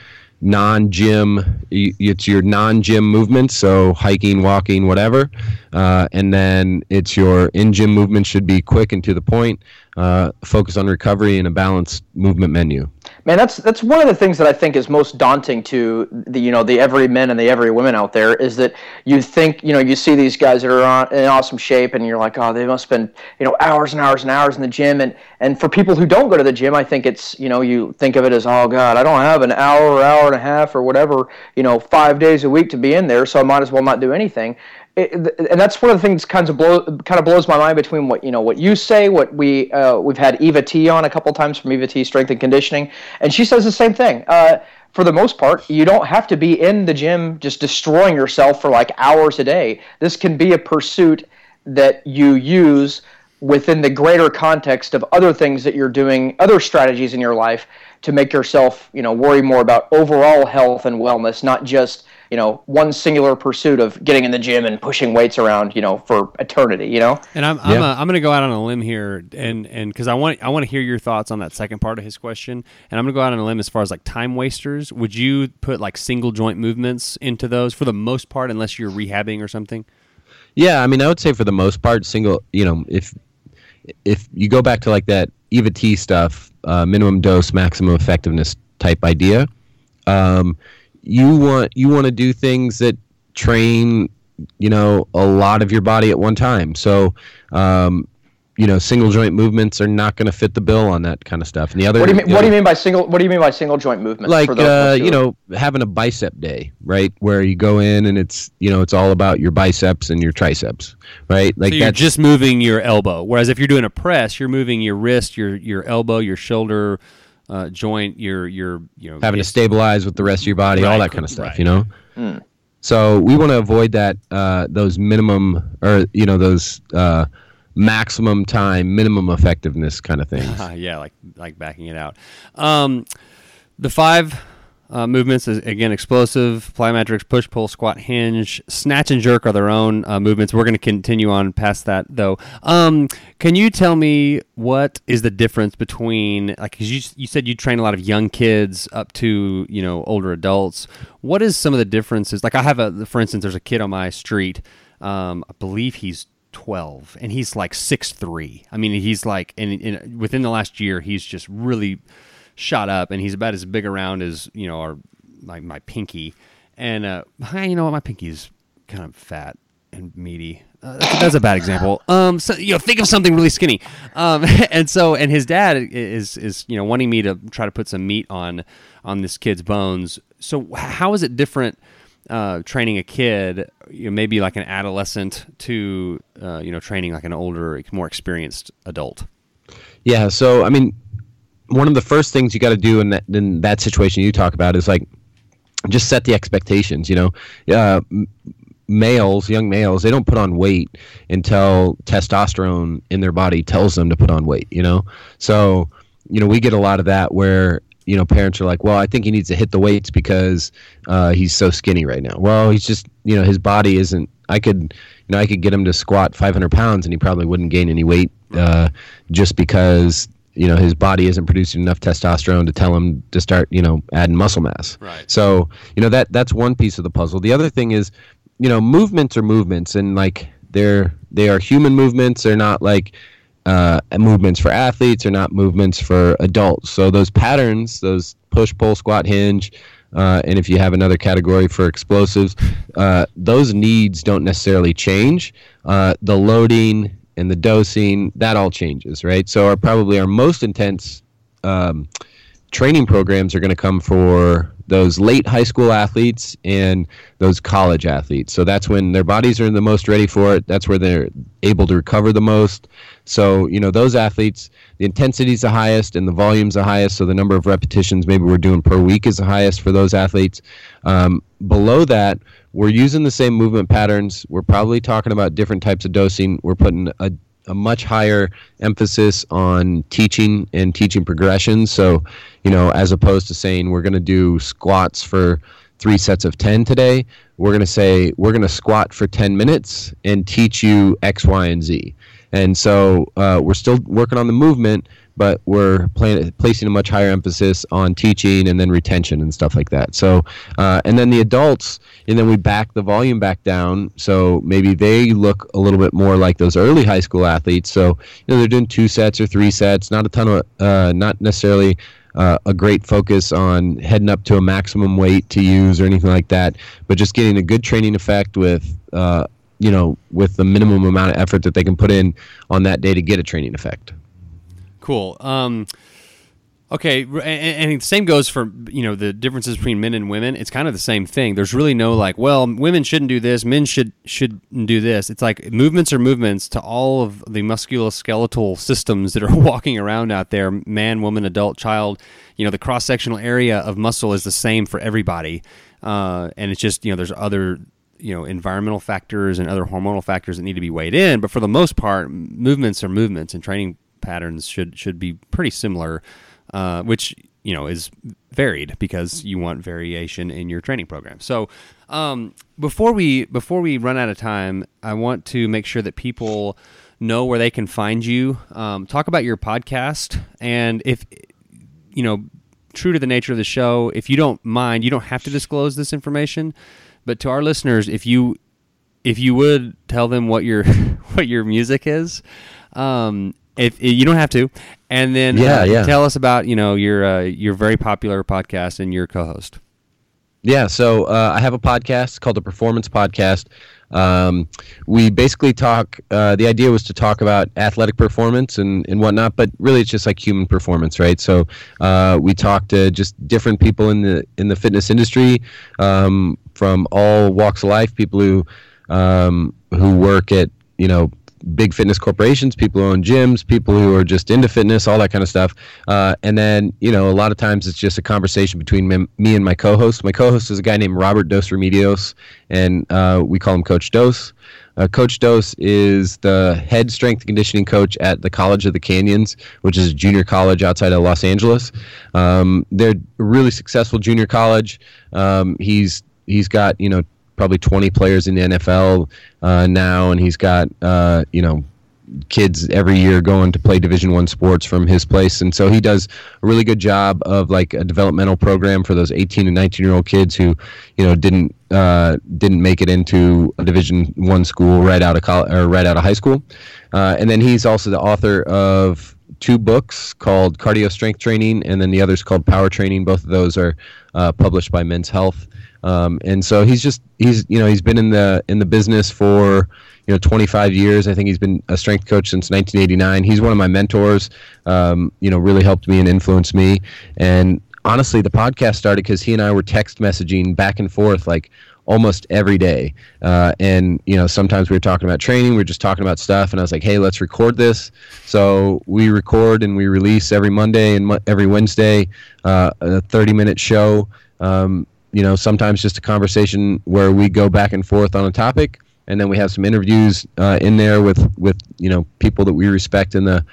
non gym. It's your non gym movements. So hiking, walking, whatever, uh, and then it's your in gym movement should be quick and to the point. Uh, focus on recovery and a balanced movement menu. Man, that's that's one of the things that I think is most daunting to the you know the every men and the every women out there is that you think you know you see these guys that are in awesome shape and you're like oh they must spend you know hours and hours and hours in the gym. And and for people who don't go to the gym I think it's you know you think of it as oh god I don't have an hour or hour and a half or whatever you know five days a week to be in there so I might as well not do anything it, and that's one of the things kinds of blow kind of blows my mind between what you know what you say what we uh, we've had Eva T on a couple times from Eva T Strength and Conditioning and she says the same thing uh, for the most part, you don't have to be in the gym just destroying yourself for like hours a day. This can be a pursuit that you use within the greater context of other things that you're doing, other strategies in your life to make yourself, you know, worry more about overall health and wellness, not just, you know, one singular pursuit of getting in the gym and pushing weights around, you know, for eternity, you know? And I'm I'm, Yeah. uh, I'm going to go out on a limb here, and and because I want I want to hear your thoughts on that second part of his question, and I'm going to go out on a limb as far as like time wasters. Would you put like single joint movements into those for the most part, unless you're rehabbing or something? Yeah, I mean, I would say for the most part, single. You know, if if you go back to like that Eva T stuff, uh, minimum dose, maximum effectiveness type idea, um, you want you want to do things that train, you know, a lot of your body at one time. So, um, you know, single joint movements are not going to fit the bill on that kind of stuff. And the other, What do you mean? the What do you mean by single? What do you mean by single joint movements? like for those uh, you know having a bicep day right where you go in and it's you know it's all about your biceps and your triceps right like So you're just moving your elbow, whereas if you're doing a press, you're moving your wrist, your your elbow, your shoulder uh, joint, your your you know having to stabilize with the rest of your body all that kind of stuff right. you know Hmm. so we want to avoid that uh, those minimum or you know those uh, maximum time minimum effectiveness kind of things Uh, (laughs) yeah, like like backing it out. Um, the five uh, movements is again explosive, plyometrics, push, pull, squat, hinge, snatch, and jerk are their own uh, movements. We're going to continue on past that though. Um, can you tell me what is the difference between like 'cause you you said you train a lot of young kids up to you know older adults. What is some of the differences? Like I have a for instance, there's a kid on my street. Um, I believe he's 12 and he's like 6'3 i mean he's like and, and within the last year he's just really shot up and he's about as big around as you know our my, my pinky. And uh you know what? My pinky's kind of fat and meaty. Uh, that's, that's a bad example. Um so you know think of something really skinny. Um (laughs) and so and his dad is is you know wanting me to try to put some meat on on this kid's bones. So how is it different uh, training a kid, you know, maybe like an adolescent, to uh, you know training like an older, more experienced adult. Yeah, so I mean, one of the first things you got to do in that in that situation you talk about is like just set the expectations. You know, uh, males, young males, they don't put on weight until testosterone in their body tells them to put on weight. You know, so you know we get a lot of that where you know parents are like, well, I think he needs to hit the weights because uh, he's so skinny right now. Well, he's just you know his body isn't. I could you know I could get him to squat 500 pounds and he probably wouldn't gain any weight uh, just because you know his body isn't producing enough testosterone to tell him to start you know adding muscle mass. Right. So you know that that's one piece of the puzzle. The other thing is you know movements are movements and like they're they are human movements. They're not like uh, movements for athletes are not movements for adults. So those patterns, those push, pull, squat, hinge, uh, and if you have another category for explosives, uh, those needs don't necessarily change. Uh, the loading and the dosing, that all changes, right? So our probably our most intense um, training programs are going to come for those late high school athletes and those college athletes. So that's when their bodies are the most ready for it. That's where they're able to recover the most. So, you know, those athletes, the intensity is the highest and the volume's the highest. So the number of repetitions maybe we're doing per week is the highest for those athletes. Um, below that, we're using the same movement patterns. We're probably talking about different types of dosing. We're putting a a much higher emphasis on teaching and teaching progressions. So, you know, as opposed to saying we're going to do squats for three sets of 10 today, we're going to say we're going to squat for 10 minutes and teach you X, Y, and Z. And so uh, we're still working on the movement, but we're playing, placing a much higher emphasis on teaching and then retention and stuff like that. So, uh, and then the adults, and then we back the volume back down. So maybe they look a little bit more like those early high school athletes. So, you know, they're doing two sets or three sets, not a ton of, uh, not necessarily uh, a great focus on heading up to a maximum weight to use or anything like that, but just getting a good training effect with, uh, you know, with the minimum amount of effort that they can put in on that day to get a training effect. Cool. Um, Okay, and, and the same goes for you know the differences between men and women. It's kind of the same thing. There's really no like, well, women shouldn't do this, men should should do this. It's like movements are movements to all of the musculoskeletal systems that are (laughs) walking around out there. Man, woman, adult, child. You know, the cross sectional area of muscle is the same for everybody, uh, and it's just you know there's other you know environmental factors and other hormonal factors that need to be weighed in. But for the most part, movements are movements, and training patterns should should be pretty similar, uh, which you know is varied because you want variation in your training program. So um, before we before we run out of time, I want to make sure that people know where they can find you. Um, talk about your podcast, and if you know, true to the nature of the show, if you don't mind, you don't have to disclose this information. But to our listeners, if you if you would tell them what your (laughs) what your music is, um, if you don't have to, and then Yeah, uh, yeah. tell us about you know your uh, your very popular podcast and your co-host. Yeah, so uh, I have a podcast called the Performance Podcast. Um, we basically talk. Uh, the idea was to talk about athletic performance and, and whatnot, but really it's just like human performance, right? So uh, we talk to just different people in the in the fitness industry um, from all walks of life. People who um, who work at you know big fitness corporations, people who own gyms, people who are just into fitness, all that kind of stuff. Uh, and then, you know, a lot of times it's just a conversation between me, me and my co-host. My co-host is a guy named Robert Dos Remedios, and uh, we call him Coach Dos. Uh, coach Dos is the head strength and conditioning coach at the College of the Canyons, which is a junior college outside of Los Angeles. Um, they're a really successful junior college. Um, he's he's got you know probably 20 players in the NFL uh, now, and he's got uh, you know kids every year going to play Division One sports from his place, and so he does a really good job of like a developmental program for those 18 and 19 year old kids who you know didn't uh, didn't make it into a Division One school right out of college or right out of high school, uh, and then he's also the author of two books called Cardio Strength Training, and then the other's called Power Training. Both of those are uh, published by Men's Health. Um, and so he's just he's you know he's been in the in the business for you know 25 years. I think he's been a strength coach since 1989. He's one of my mentors. Um, you know, really helped me and influenced me. And honestly, the podcast started because he and I were text messaging back and forth like almost every day. Uh, and you know, sometimes we were talking about training, we were just talking about stuff, and I was like, "Hey, let's record this." So we record and we release every Monday and mo- every Wednesday uh, a 30-minute show. Um, you know, sometimes just a conversation where we go back and forth on a topic, and then we have some interviews uh, in there with with you know people that we respect in the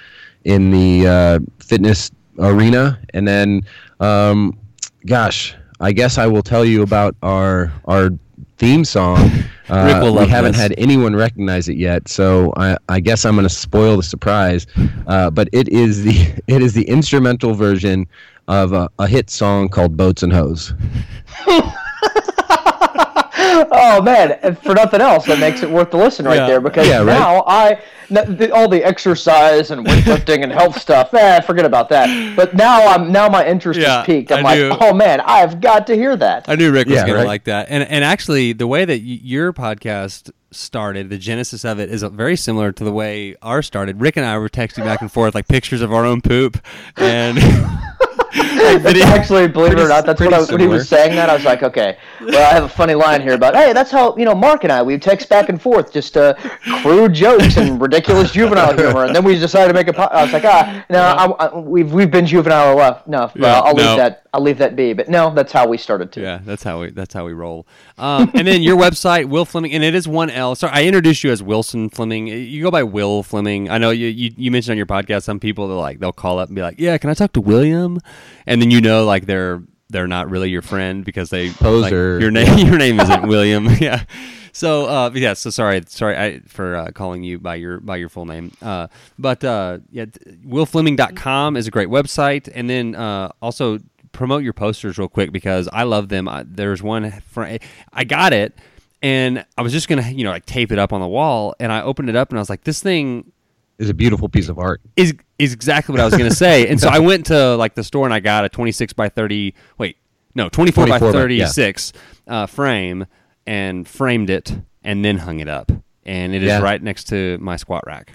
in the uh, fitness arena, and then, um, gosh, I guess I will tell you about our our theme song. Uh, Rick will we haven't this. had anyone recognize it yet, so I, I guess I'm going to spoil the surprise. Uh, but it is the (laughs) it is the instrumental version of a, a hit song called "Boats and Hoes." (laughs) oh man! And for nothing else, that makes it worth the listen right Yeah. there because Yeah, right. now I n- the, all the exercise and weightlifting and health stuff. (laughs) Eh, forget about that. But now I'm now my interest Yeah, is peaked. I'm I like, do. oh man, I've got to hear that. I knew Rick was Yeah, going right. to like that. And and actually, the way that y- your podcast started, the genesis of it is very similar to the way ours started. Rick and I were texting back and forth like pictures of our own poop, and (laughs) (laughs) like video- actually, believe it or not, that's what pretty I, when he was saying that. I was like, okay, well, I have a funny line here about, hey, that's how you know Mark and I we text back and forth, just uh, crude jokes and ridiculous juvenile humor, and then we decided to make a. Po- I was like, ah, no, I, I, we've we've been juvenile enough. enough. Yeah, I'll no. leave that. I'll leave that be. But no, that's how we started too. Yeah, that's how we that's how we roll. Um, and then your (laughs) website, Wil Fleming, and it is one L. Sorry, I introduced you as Wilson Fleming. You go by Wil Fleming. I know you, you you mentioned on your podcast some people that like they'll call up and be like, "Yeah, can I talk to William?" And then you know like they're they're not really your friend because they like, your name (laughs) your name isn't (laughs) William. yeah. So uh, yeah, so sorry, sorry I, for uh, calling you by your by your full name. Uh, but uh, yeah, wilfleming.com is a great website, and then uh, also promote your posters real quick because I love them. I, there's one for I got it, and I was just gonna you know like tape it up on the wall, and I opened it up and I was like, this thing is a beautiful piece of art. is is exactly what I was gonna say. And so I (laughs) went to like the store and I got a 26 by 30. Wait, no, 24, 24 by by- 36 uh, frame and framed it and then hung it up. And it is Yeah. right next to my squat rack.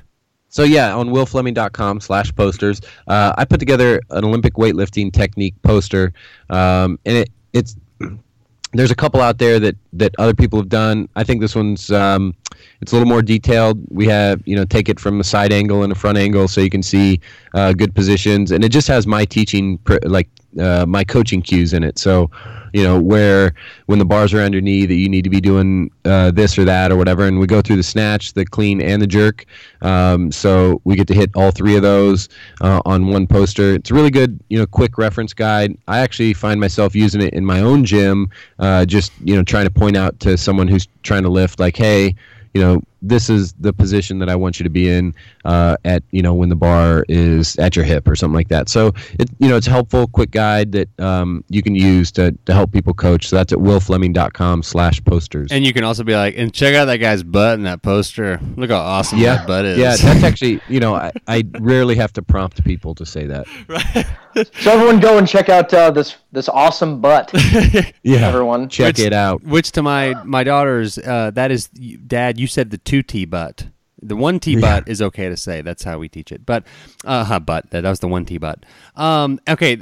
So yeah, on wilfleming.com slash posters, uh, I put together an Olympic weightlifting technique poster, um, and it, it's (clears throat) there's a couple out there that that other people have done. I think this one's um, it's a little more detailed. We have you know take it from a side angle and a front angle so you can see uh, good positions, and it just has my teaching pr- like uh, my coaching cues in it. So you know where when the bars are under knee that you need to be doing uh, this or that or whatever, and we go through the snatch, the clean, and the jerk. Um, so we get to hit all three of those uh, on one poster. It's a really good you know quick reference guide. I actually find myself using it in my own gym, uh, just you know trying to point out to someone who's trying to lift like, hey you know, this is the position that I want you to be in uh, at, you know, when the bar is at your hip or something like that. So, it, you know, it's a helpful, quick guide that um, you can use to, to help people coach. So that's at wilfleming.com slash posters. And you can also be like, and check out that guy's butt in that poster. Look how awesome yeah, that butt is. yeah, that's (laughs) actually, you know, I, I rarely have to prompt people to say that. (laughs) So everyone go and check out uh, this this awesome butt. (laughs) Yeah, Everyone. check Which- it out. Which to my my daughters, uh, that is, Dad. You said the two T butt. The one T butt is okay to say. That's how we teach it. But uh, huh, butt. That was the one T butt. Um, okay.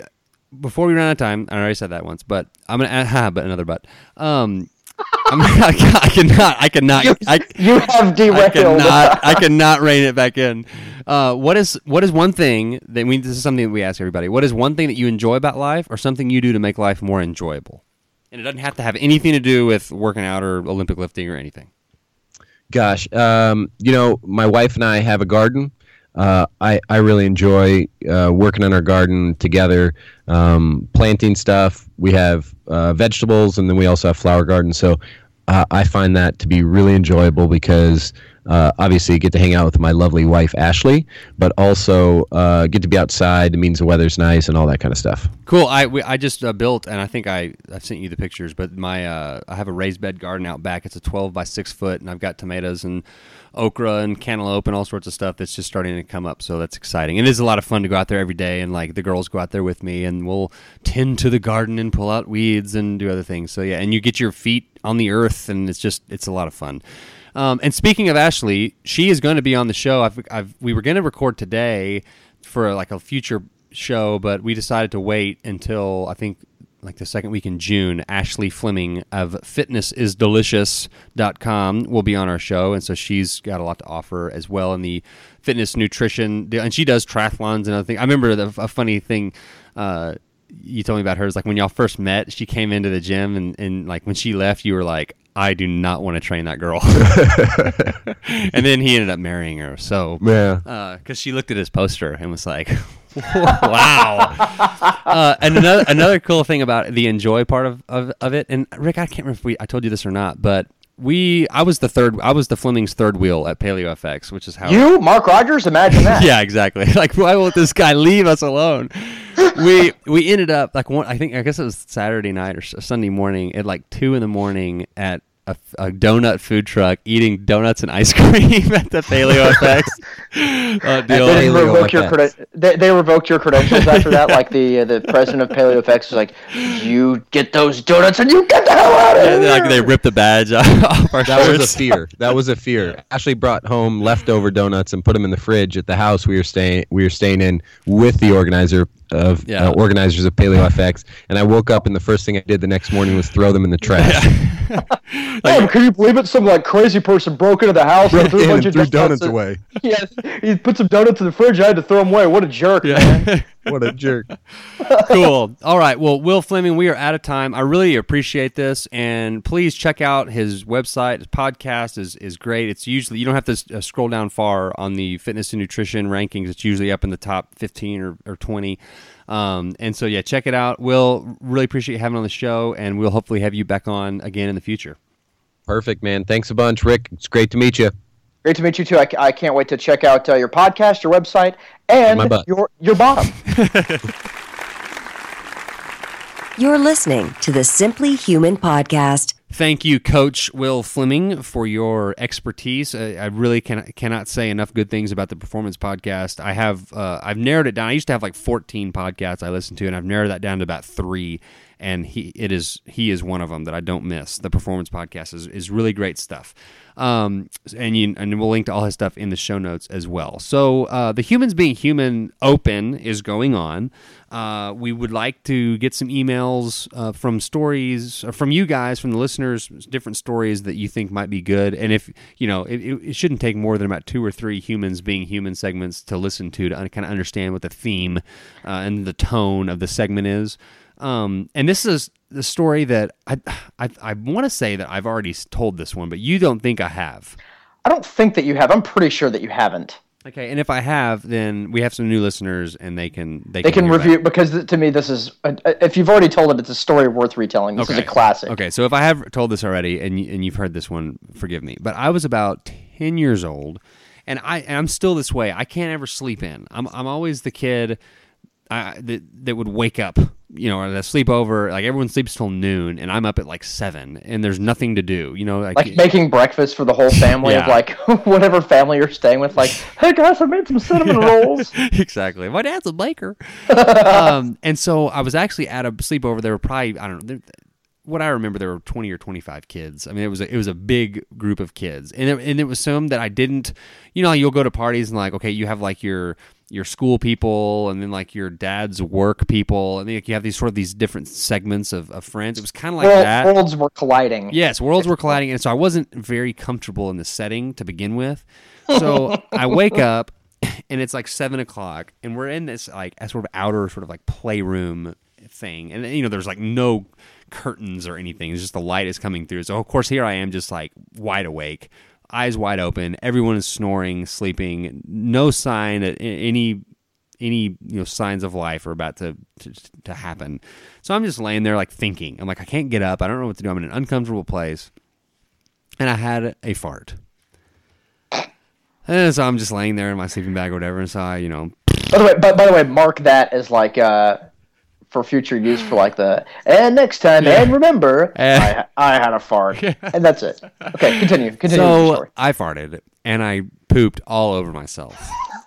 Before we run out of time, I already said that once, but I'm gonna add, (laughs) ha, but another butt. Um, (laughs) I'm, (laughs) I, I cannot. I cannot. You, I, you have derailed. I cannot. I cannot rein it back in. Uh, what is what is one thing that we? This is something that we ask everybody. What is one thing that you enjoy about life, or something you do to make life more enjoyable? And it doesn't have to have anything to do with working out or Olympic lifting or anything. Gosh, um, you know, my wife and I have a garden. Uh, I I really enjoy uh, working on our garden together, um, planting stuff. We have uh, vegetables, and then we also have flower gardens. So uh, I find that to be really enjoyable because uh, obviously get to hang out with my lovely wife Ashley, but also uh, get to be outside. It means the weather's nice and all that kind of stuff. Cool. I we, I just uh, built, and I think I I sent you the pictures. But my uh, I have a raised bed garden out back. It's a 12 by six foot, and I've got tomatoes and okra and cantaloupe and all sorts of stuff that's just starting to come up. So that's exciting. It is a lot of fun to go out there every day, and like the girls go out there with me, and we'll tend to the garden and pull out weeds and do other things. So yeah, and you get your feet on the earth, and it's just it's a lot of fun. Um, and speaking of Ashley, she is going to be on the show. I've, I've we were going to record today for like a future show, but we decided to wait until I think like the second week in June. Ashley Fleming of fitnessisdelicious.com will be on our show. And so she's got a lot to offer as well in the fitness nutrition. And she does triathlons and other things. I remember the, a funny thing. Uh, you told me about her is like when y'all first met, she came into the gym and, and like when she left, you were like, I do not want to train that girl. (laughs) and then he ended up marrying her. So Yeah. because she looked at his poster and was like, (laughs) "Wow!" uh, and another another cool thing about the enjoy part of, of, of it, and Rick, I can't remember if we I told you this or not, but we I was the third I was the Fleming's third wheel at Paleo FX, which is how You, Mark Rogers, imagine that. (laughs) yeah, exactly. Like, why won't this guy leave us alone? We we ended up like one. I think I guess it was Saturday night or Sunday morning at like two in the morning at a, a donut food truck eating donuts and ice (laughs) cream at the Paleo (laughs) FX uh, They deal. didn't Paleo revoke your FX. creden- they, they revoked your credentials after that. Like the uh, the president of Paleo PaleoFX was like, "You get those donuts and you get the hell out of Yeah, here." like they ripped the badge (laughs) off our That was a fear. That was a fear. Ashley brought home leftover donuts and put them in the fridge at the house we were staying we were staying in with the organizer of Yeah. uh, organizers of Paleo FX. And I woke up and the first thing I did the next morning was throw them in the trash. Damn, can you believe it? Some like crazy person broke into the house and threw a bunch of donuts in- away. (laughs) Yes, he put some donuts in the fridge. I had to throw them away. What a jerk, man. (laughs) What a jerk. (laughs) cool. All right. Well, Wil Fleming, we are out of time. I really appreciate this, and please check out his website. His podcast is is great. It's usually you don't have to uh, scroll down far on the fitness and nutrition rankings. It's usually up in the top fifteen or, or twenty. Um, and so yeah, check it out. We'll really appreciate you having on the show, and we'll hopefully have you back on again in the future. Perfect, man. Thanks a bunch, Rick. It's great to meet you. Great to meet you too. I, I can't wait to check out uh, your podcast, your website, and your your bottom. (laughs) You're listening to the Simply Human podcast. Thank you, Coach Wil Fleming, for your expertise. Uh, I really can, cannot say enough good things about the Performance Podcast. I have uh, I've narrowed it down. I used to have like 14 podcasts I listened to, and I've narrowed that down to about three. And he it is he is one of them that I don't miss. The Performance Podcast is, is really great stuff. Um, and you, and we'll link to all his stuff in the show notes as well. So uh, the Humans Being Human Open is going on. Uh, we would like to get some emails uh, from stories uh, from you guys, from the listeners, different stories that you think might be good. And if you know, it, it, shouldn't take more than about two or three humans being human segments to listen to to kind of understand what the theme uh, and the tone of the segment is. Um, and this is the story that I I, I want to say that I've already told this one, but you don't think I have. I don't think that you have. I'm pretty sure that you haven't. Okay, and if I have, then we have some new listeners, and they can they, They can hear review that. because to me this is uh, if you've already told it, it's a story worth retelling. This is a classic. Okay, so if I have told this already, and and you've heard this one, forgive me. But I was about ten years old, and I and I'm still this way. I can't ever sleep in. I'm I'm always the kid I, that that would wake up, you know, or the sleepover. Like everyone sleeps till noon, and I'm up at like seven, and there's nothing to do. You know, like, Like making breakfast for the whole family of like (laughs) whatever family you're staying with. Like, (laughs) hey guys, I made some cinnamon rolls. (laughs) exactly. My dad's a baker. um, and so I was actually at a sleepover. There were probably I don't know. There, what I remember, there were twenty or twenty five kids. I mean, it was a, it was a big group of kids, and it, and it was some that I didn't. You know, you'll go to parties and like, okay, you have like your your school people, and then like your dad's work people, and then like, you have these sort of these different segments of, of friends. It was kind of like World, that. worlds were colliding. Yes, worlds were colliding, and so I wasn't very comfortable in the setting to begin with. So (laughs) I wake up, and it's like seven o'clock, and we're in this like a sort of outer sort of like playroom thing, and you know there's like no curtains or anything. It's just the light is coming through. So of course here I am, just like wide awake, eyes wide open. Everyone is snoring, sleeping. No sign that any any you know signs of life are about to, to to happen. So I'm just laying there like thinking. I'm like I can't get up. I don't know what to do. I'm in an uncomfortable place, and I had a fart. And so I'm just laying there in my sleeping bag or whatever, and so I, you know, By the way, but by the way, mark that as like uh for future use for like the (gasps) and next time and remember (laughs) Eh. I, I had a fart and that's it. Okay, continue. Continue with so story. I farted and I pooped all over myself.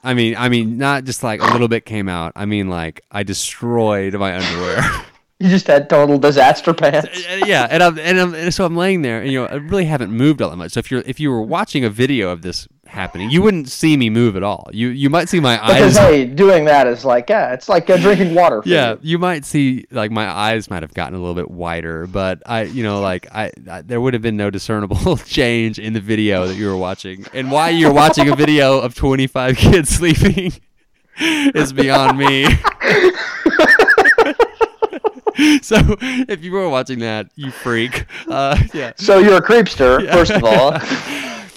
I mean, I mean, not just like a little bit came out. I mean, like I destroyed my underwear. (laughs) You (laughs) just had total disaster pants. Yeah, and I'm, and I'm and so I'm laying there, and you know, I really haven't moved all that much. So if you're if you were watching a video of this happening, you wouldn't see me move at all. You you might see my (laughs) Because eyes. hey, doing that is like yeah, it's like uh, drinking water. For Yeah, you. you might see like my eyes might have gotten a little bit wider, but I, you know, like I, I there would have been no discernible (laughs) change in the video that you were watching, and why you're watching a video of 25 kids sleeping is beyond me. (laughs) so if you were watching that, you freak. (laughs) Uh, yeah. So you're a creepster, (laughs) first of all.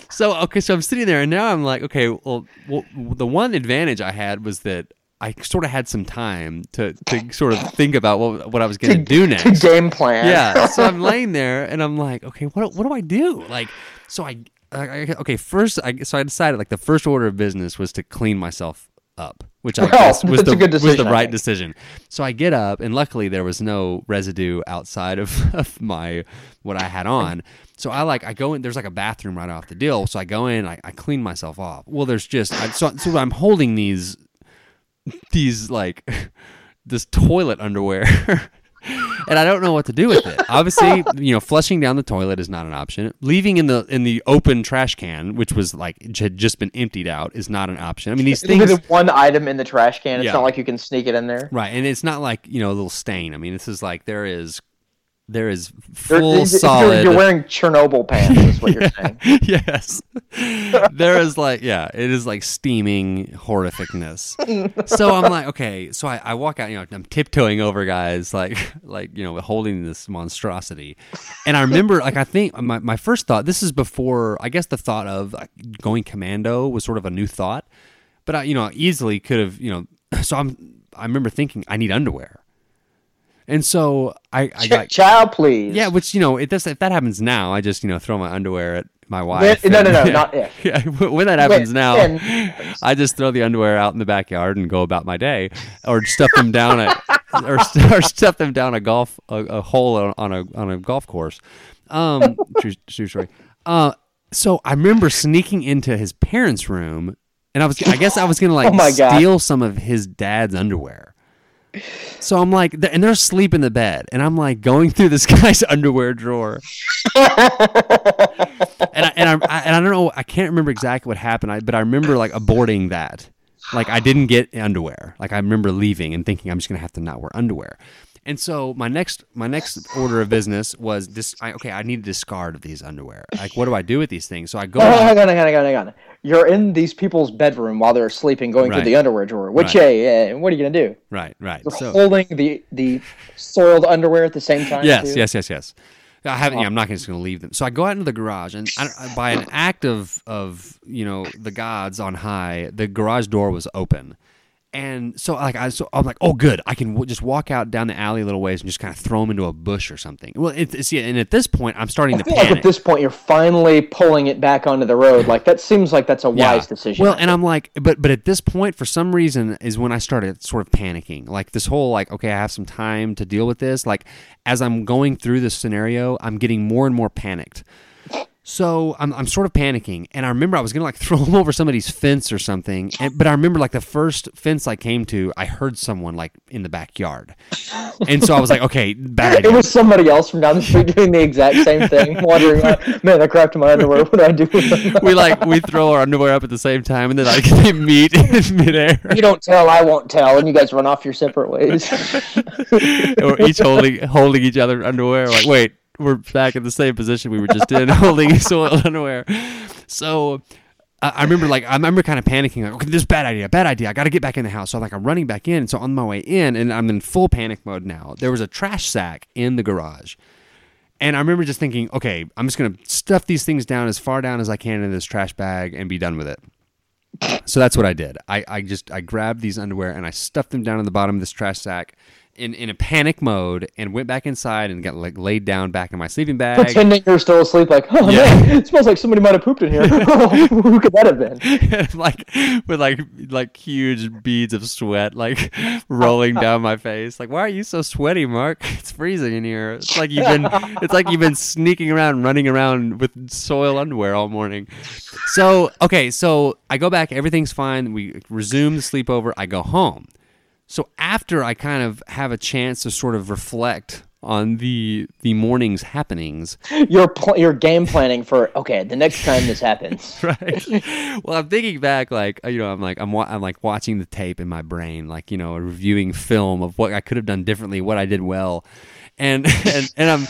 So okay, so I'm sitting there, and now I'm like, okay, well, well the one advantage I had was that I sort of had some time to to sort of think about what what I was going to do next. To game plan. yeah. So I'm laying there and I'm like, okay, what what do I do? Like, so I, I I- okay, first I so I decided like the first order of business was to clean myself up, which I Well, guess (laughs) was the was the right decision. So I get up and luckily there was no residue outside of, (laughs) of my what I had on. So I like I go in. There's like a bathroom right off the deal. So I go in. I, I clean myself off. Well, there's just I, so so I'm holding these (laughs) these like this toilet underwear. And I don't know what to do with it. Obviously, (laughs) you know, flushing down the toilet is not an option. Leaving in the in the open trash can, which was like had just been emptied out, is not an option. I mean, these things, one item in the trash can. It's Yeah. not like you can sneak it in there. right? And it's not like you know a little stain. I mean, this is like there is there is full you're- solid. You're, wearing Chernobyl pants, is what you're saying. (laughs) yes. there is like, yeah, it is like steaming horrificness. (laughs) so I'm like, okay, so I, I walk out, you know, I'm tiptoeing over guys, like, (laughs) like, you know, holding this monstrosity. And I remember, like, I think my, my first thought, this is before, I guess the thought of going commando was sort of a new thought. But I, you know, easily could have, you know, (clears throat) so I'm, I remember thinking, I need underwear. And so I, I got, Child, please. yeah, which you know, it does, if that happens now, I just you know throw my underwear at my When- wife. no, no, no, (laughs) yeah. not if. Yeah, when that happens When- now, when- (laughs) I just throw the underwear out in the backyard and go about my day, or stuff them down a, (laughs) or, or stuff them down a golf a, a hole on, on a on a golf course. Um, true, true story. Uh, so I remember sneaking into his parents' room, and I was I guess I was gonna like Oh steal some of his dad's underwear. So I'm like, and they're asleep in the bed, and I'm like going through this (laughs) guy's underwear drawer, and I, and I, I and I don't know, I can't remember exactly what happened, I, but I remember like aborting that, like I didn't get underwear, like I remember leaving and thinking I'm just gonna have to not wear underwear, and so my next my next order of business was this. I, okay, I need to discard these underwear. Like, what do I do with these things? So I go. Oh, hang on, hang on, hang on, hang on. You're in these people's bedroom while they're sleeping, going Right. through the underwear drawer. Which, Right. yeah, yeah. What are you gonna do? Right, right. You're So holding the the soiled underwear at the same time. yes, too? yes, yes, yes. I haven't. Yeah, I'm not just going to leave them. So I go out into the garage, and I, by an act of of you know the gods on high, the garage door was open, and so like I so I'm like, oh good, I can w- just walk out down the alley a little ways and just kind of throw them into a bush or something. Well, it, it's yeah, and at this point, I'm starting I to feel like at this point you're finally pulling it back onto the road. Like that seems like that's a wise decision. Well, and I'm like, but but at this point, for some reason, is when I started sort of panicking. Like this whole like, okay, I have some time to deal with this. Like as I'm going through this scenario, I'm getting more and more panicked. So I'm, I'm sort of panicking, and I remember I was gonna like (laughs) throw them over somebody's fence or something. And, but I remember like the first fence I came to, I heard someone like in the backyard, and so I was like, okay, bad it was somebody else from down the street doing the exact same thing, (laughs) wondering, like, man, I crapped my underwear. What do I do (laughs) we like we throw our underwear up at the same time, and then like they meet in midair. you don't tell, I won't tell, and you guys run off your separate ways. we're each holding holding each other underwear. Like, wait, we're back in the same position we were just in, (laughs) holding soiled underwear. So I, remember, like, I remember kind of panicking, like, okay, this bad idea, bad idea. I got to get back in the house. So I'm like, I'm running back in. So on my way in, and I'm in full panic mode now. There was a trash sack in the garage. And I remember just thinking, okay, I'm just gonna stuff these things down as far down as I can in this trash bag and be done with it. So that's what I did. I, I just I grabbed these underwear and I stuffed them down in the bottom of this trash sack in, in a panic mode and went back inside and got like laid down back in my sleeping bag. Pretending you're still asleep, like, oh Yeah. man, it smells like somebody might have pooped in here. (laughs) (laughs) Who could that have been? (laughs) like with like like huge beads of sweat like rolling down my face. Like, why are you so sweaty, Mark? It's freezing in here. It's like you've been it's like you've been sneaking around, running around with soil underwear all morning. So okay, so I go back, everything's fine. We resume the sleepover. I go home. So after I kind of have a chance to sort of reflect on the the morning's happenings, You're pl- you're game planning for okay, the next time this happens. (laughs) right. well, I'm thinking back, like uh, you know, I'm like I'm wa- I'm like watching the tape in my brain, like you know, reviewing film of what I could have done differently, what I did well, and and, and I'm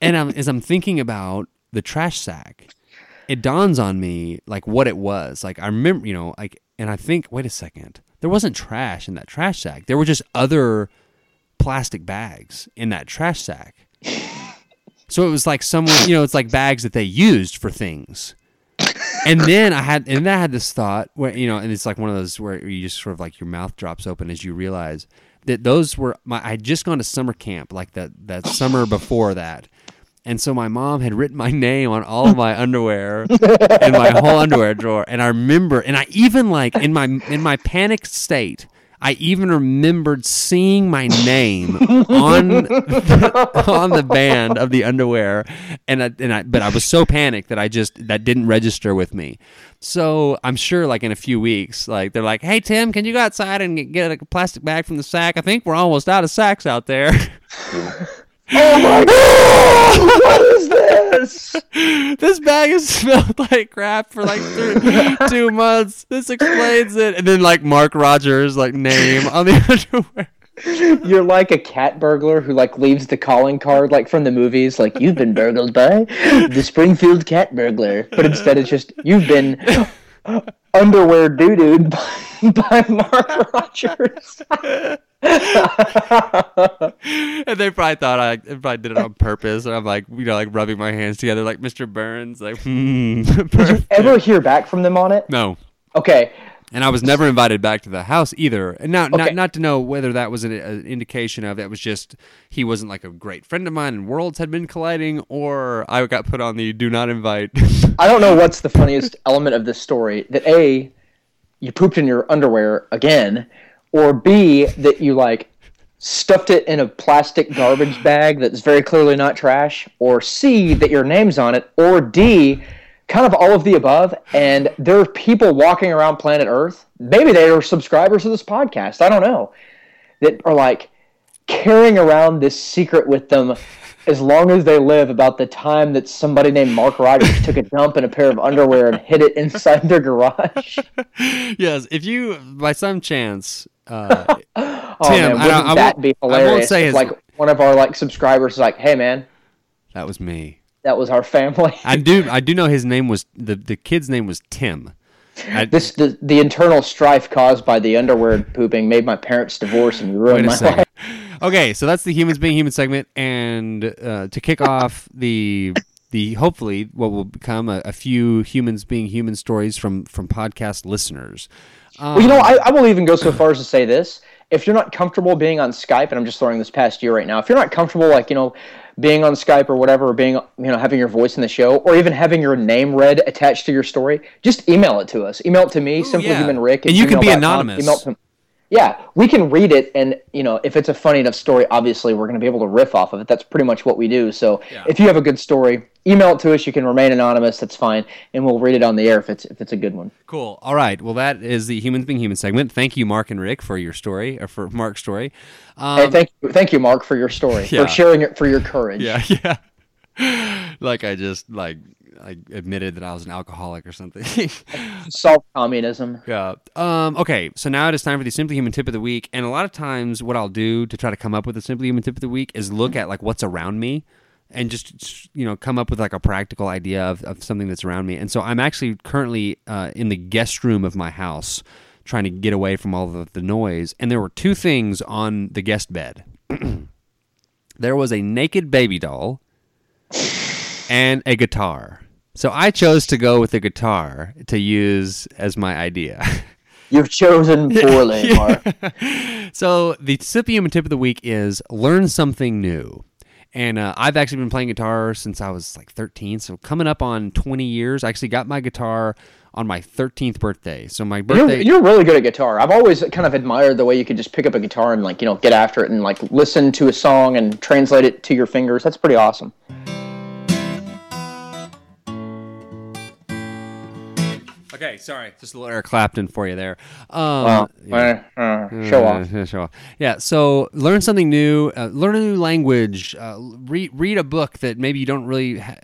and I'm as I'm thinking about the trash sack, it dawns on me like what it was. Like I remember, you know, like, and I think, wait a second, there wasn't trash in that trash sack. There were just other plastic bags in that trash sack. So it was like someone, you know, it's like bags that they used for things. And then I had, and then I had this thought where, you know, and it's like one of those where you just sort of like your mouth drops open as you realize that those were my, I had just gone to summer camp like that, that summer before that. And so my mom had written my name on all of my underwear in my whole underwear drawer. And I remember, and I even like in my, in my panicked state, I even remembered seeing my name on the, (laughs) on the band of the underwear, and I, and I, but I was so panicked that I just that didn't register with me. So I'm sure, like in a few weeks, like they're like, "Hey Tim, can you go outside and get- get a plastic bag from the sack? I think we're almost out of sacks out there." (laughs) oh my god! (laughs) What is this? this bag has (laughs) smelled like crap for like three, (laughs) two months. This explains it. And then like Mark Rogers like name on the underwear. You're like a cat burglar who like leaves the calling card like from the movies, like you've been burgled by the Springfield cat burglar, but instead it's just you've been underwear doo dooed by, by Mark Rogers. (laughs) and they probably thought I probably did it on purpose. And I'm like, you know, like rubbing my hands together like Mr. Burns, like, hmm. (laughs) perfect. Ever hear back from them on it? No. Okay, And I was never invited back to the house either. And not Okay. not not to know whether that was an, an indication of that was just he wasn't like a great friend of mine and worlds had been colliding, or I got put on the do not invite. (laughs) I don't know what's the funniest element of this story. That a, you pooped in your underwear again, or b, that you like stuffed it in a plastic garbage bag that's very clearly not trash, or c, that your name's on it, or d, kind of all of the above. And there are people walking around planet Earth. Maybe they are subscribers to this podcast. I don't know. that are like carrying around this secret with them as long as they live about the time that somebody named Mark Rogers took a dump in a pair of underwear and hid it inside their garage. (laughs) yes, if you by some chance, uh, (laughs) Oh Tim, man, I- wouldn't I that won't- be I won't say his- like one of our like subscribers is like, "Hey man, that was me. that was our family." (laughs) I do I do know his name was the the kid's name was Tim. I, this the, the internal strife caused by the underwear pooping made my parents divorce and ruined my second. life. Okay, so that's the humans being human segment, and uh, to kick off the the hopefully what will become a, a few humans being human stories from from podcast listeners. Um, Well, you know, I, I will even go so far as to say this: if you're not comfortable being on Skype, and I'm just throwing this past you right now, if you're not comfortable, like you know, being on Skype or whatever, or being you know having your voice in the show, or even having your name read attached to your story, just email it to us. Email it to me, simplyhumanrick. And you can be anonymous. Email it to, yeah, we can read it, and you know, if it's a funny enough story, obviously we're going to be able to riff off of it. That's pretty much what we do. So, if you have a good story, email it to us. You can remain anonymous. That's fine, and we'll read it on the air if it's if it's a good one. Cool. All right. Well, that is the humans being human segment. Thank you, Mark and Rick, for your story or for Mark's story. Um, Hey, thank you, thank you, Mark, for your story, Yeah. for sharing it, for your courage. yeah, (laughs) yeah. like I just like I admitted that I was an alcoholic or something. (laughs) Solve communism. Yeah. Um, okay, so now it is time for the Simply Human tip of the week. And a lot of times, what I'll do to try to come up with a Simply Human tip of the week is look at like what's around me and just you know come up with like a practical idea of, of something that's around me. And so I'm actually currently uh, in the guest room of my house trying to get away from all of the noise. And there were two things on the guest bed. (clears throat) there was a naked baby doll and a guitar. So I chose to go with the guitar to use as my idea. You've chosen (laughs) poorly, (laughs) Mark. so the Human tip of the week is learn something new. And uh, I've actually been playing guitar since I was like 13. So coming up on 20 years, I actually got my guitar on my 13th birthday. So my You're, birthday. you're really good at guitar. I've always kind of admired the way you could just pick up a guitar and like you know get after it and like listen to a song and translate it to your fingers. That's pretty awesome. Okay, sorry. Just a little Eric Clapton for you there. Um, Wow. yeah. Uh, uh, show off. Yeah, show off. Yeah. So learn something new. Uh, learn a new language. Uh, read read a book that maybe you don't really ha-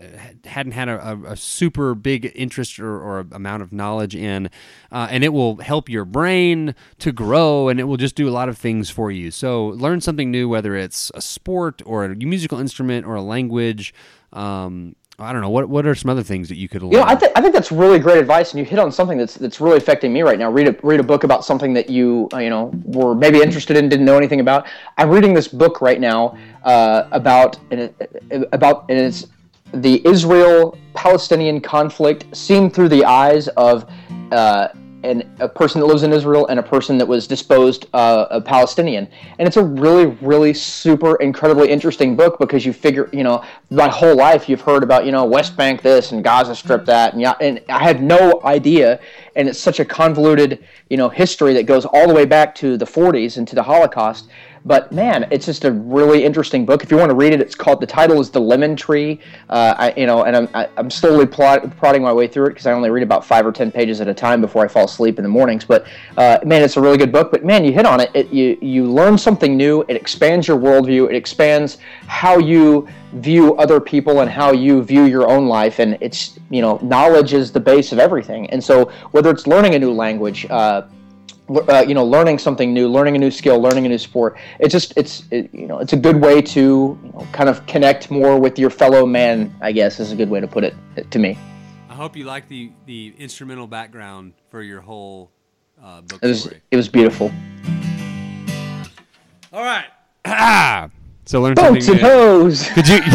hadn't had a, a, a super big interest or, or amount of knowledge in, uh, and it will help your brain to grow, and it will just do a lot of things for you. So learn something new, whether it's a sport or a musical instrument or a language. Um, I don't know. What what are some other things that you could learn? You know, I, th- I think that's really great advice, and you hit on something that's that's really affecting me right now. Read a read a book about something that you uh, you know were maybe interested in, didn't know anything about. I'm reading this book right now uh, about and it, about and it's the Israel-Palestinian conflict seen through the eyes of uh, an, a person that lives in Israel and a person that was disposed uh, a Palestinian. And it's a really, really super incredibly interesting book because you figure, you know, my whole life you've heard about, you know, West Bank this and Gaza Strip that, and yeah, and I had no idea. And it's such a convoluted, you know, history that goes all the way back to the 40s and to the Holocaust. But man, it's just a really interesting book. If you want to read it, it's called. The title is The Lemon Tree. Uh, I, you know, and I'm I, I'm slowly plot, prodding my way through it because I only read about five or ten pages at a time before I fall asleep in the mornings. But uh, man, it's a really good book. But man, you hit on it. it you you learn something new. It expands your worldview. It expands how you view other people and how you view your own life. And it's you know, knowledge is the base of everything. And so whether it's learning a new language. Uh, uh, you know, learning something new, learning a new skill, learning a new sport. It's just, it's, it, you know, it's a good way to, you know, kind of connect more with your fellow man. I guess is a good way to put it to me. I hope you like the the instrumental background for your whole uh, book It was, story. it was beautiful. All right. (clears throat) so learn Boats something and new. hose. Could you? (laughs) (laughs)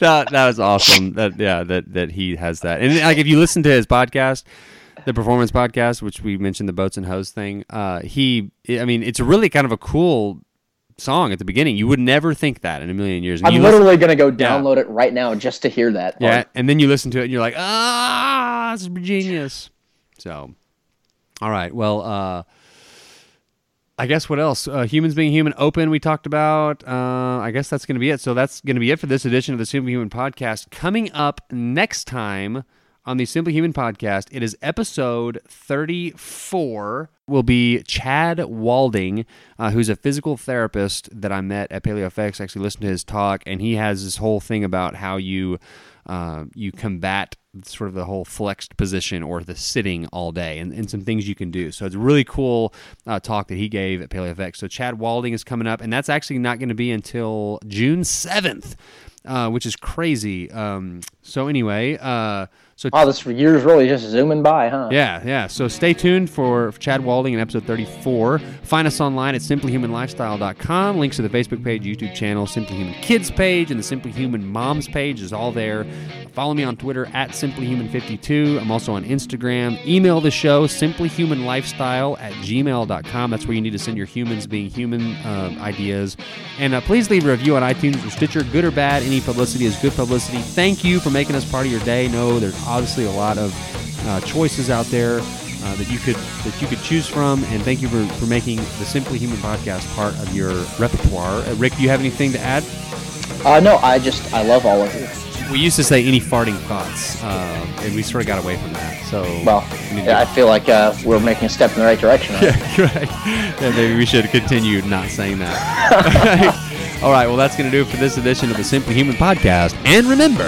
that that was awesome. That yeah, that that he has that. And like if you listen to his podcast, the performance podcast, which we mentioned the boats and hoes thing, uh, he, I mean, it's really kind of a cool song at the beginning. You would never think that in a million years. And I'm you listen- literally gonna go download it right now just to hear that. yeah, and then you listen to it and you're like, ah, this is genius. So, all right, well, uh, I guess what else? Uh, humans being human, open. We talked about. Uh, I guess that's going to be it. So that's going to be it for this edition of the Superhuman Podcast. Coming up next time on the Simply Human podcast. It is episode 34. Will be Chad Walding, uh, who's a physical therapist that I met at PaleoFX. Actually, listened to his talk, and he has this whole thing about how you uh, you combat sort of the whole flexed position or the sitting all day and, and some things you can do. So it's a really cool uh, talk that he gave at PaleoFX. So Chad Walding is coming up, and that's actually not going to be until June 7th, uh, which is crazy. Um, so anyway, uh, so Wow, this for year's really just zooming by, huh? yeah, yeah. So stay tuned for Chad Walding in episode 34. Find us online at simplyhumanlifestyle.com. Links to the Facebook page, YouTube channel, Simply Human Kids page, and the Simply Human Moms page is all there. Follow me on Twitter at simplyhuman52. I'm also on Instagram. Email the show, simplyhumanlifestyle at gmail.com. That's where you need to send your humans being human uh, ideas. And uh, please leave a review on iTunes or Stitcher, good or bad. Any publicity is good publicity. Thank you for making us part of your day. No, there's obviously a lot of uh, choices out there uh, that you could that you could choose from. And thank you for, for making the Simply Human podcast part of your repertoire. Uh, Rick, do you have anything to add? Uh, no, I just I love all of you. We used to say any farting thoughts, uh, and we sort of got away from that. So Well, we yeah, I feel like uh, we're making a step in the right direction. right? (laughs) Yeah, right. Yeah, maybe we should continue not saying that. (laughs) All right, well, that's going to do it for this edition of the Simply Human podcast. And remember,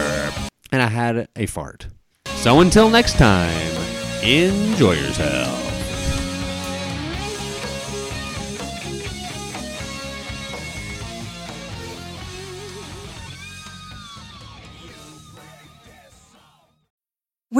and I had a fart. So until next time, enjoy yourself.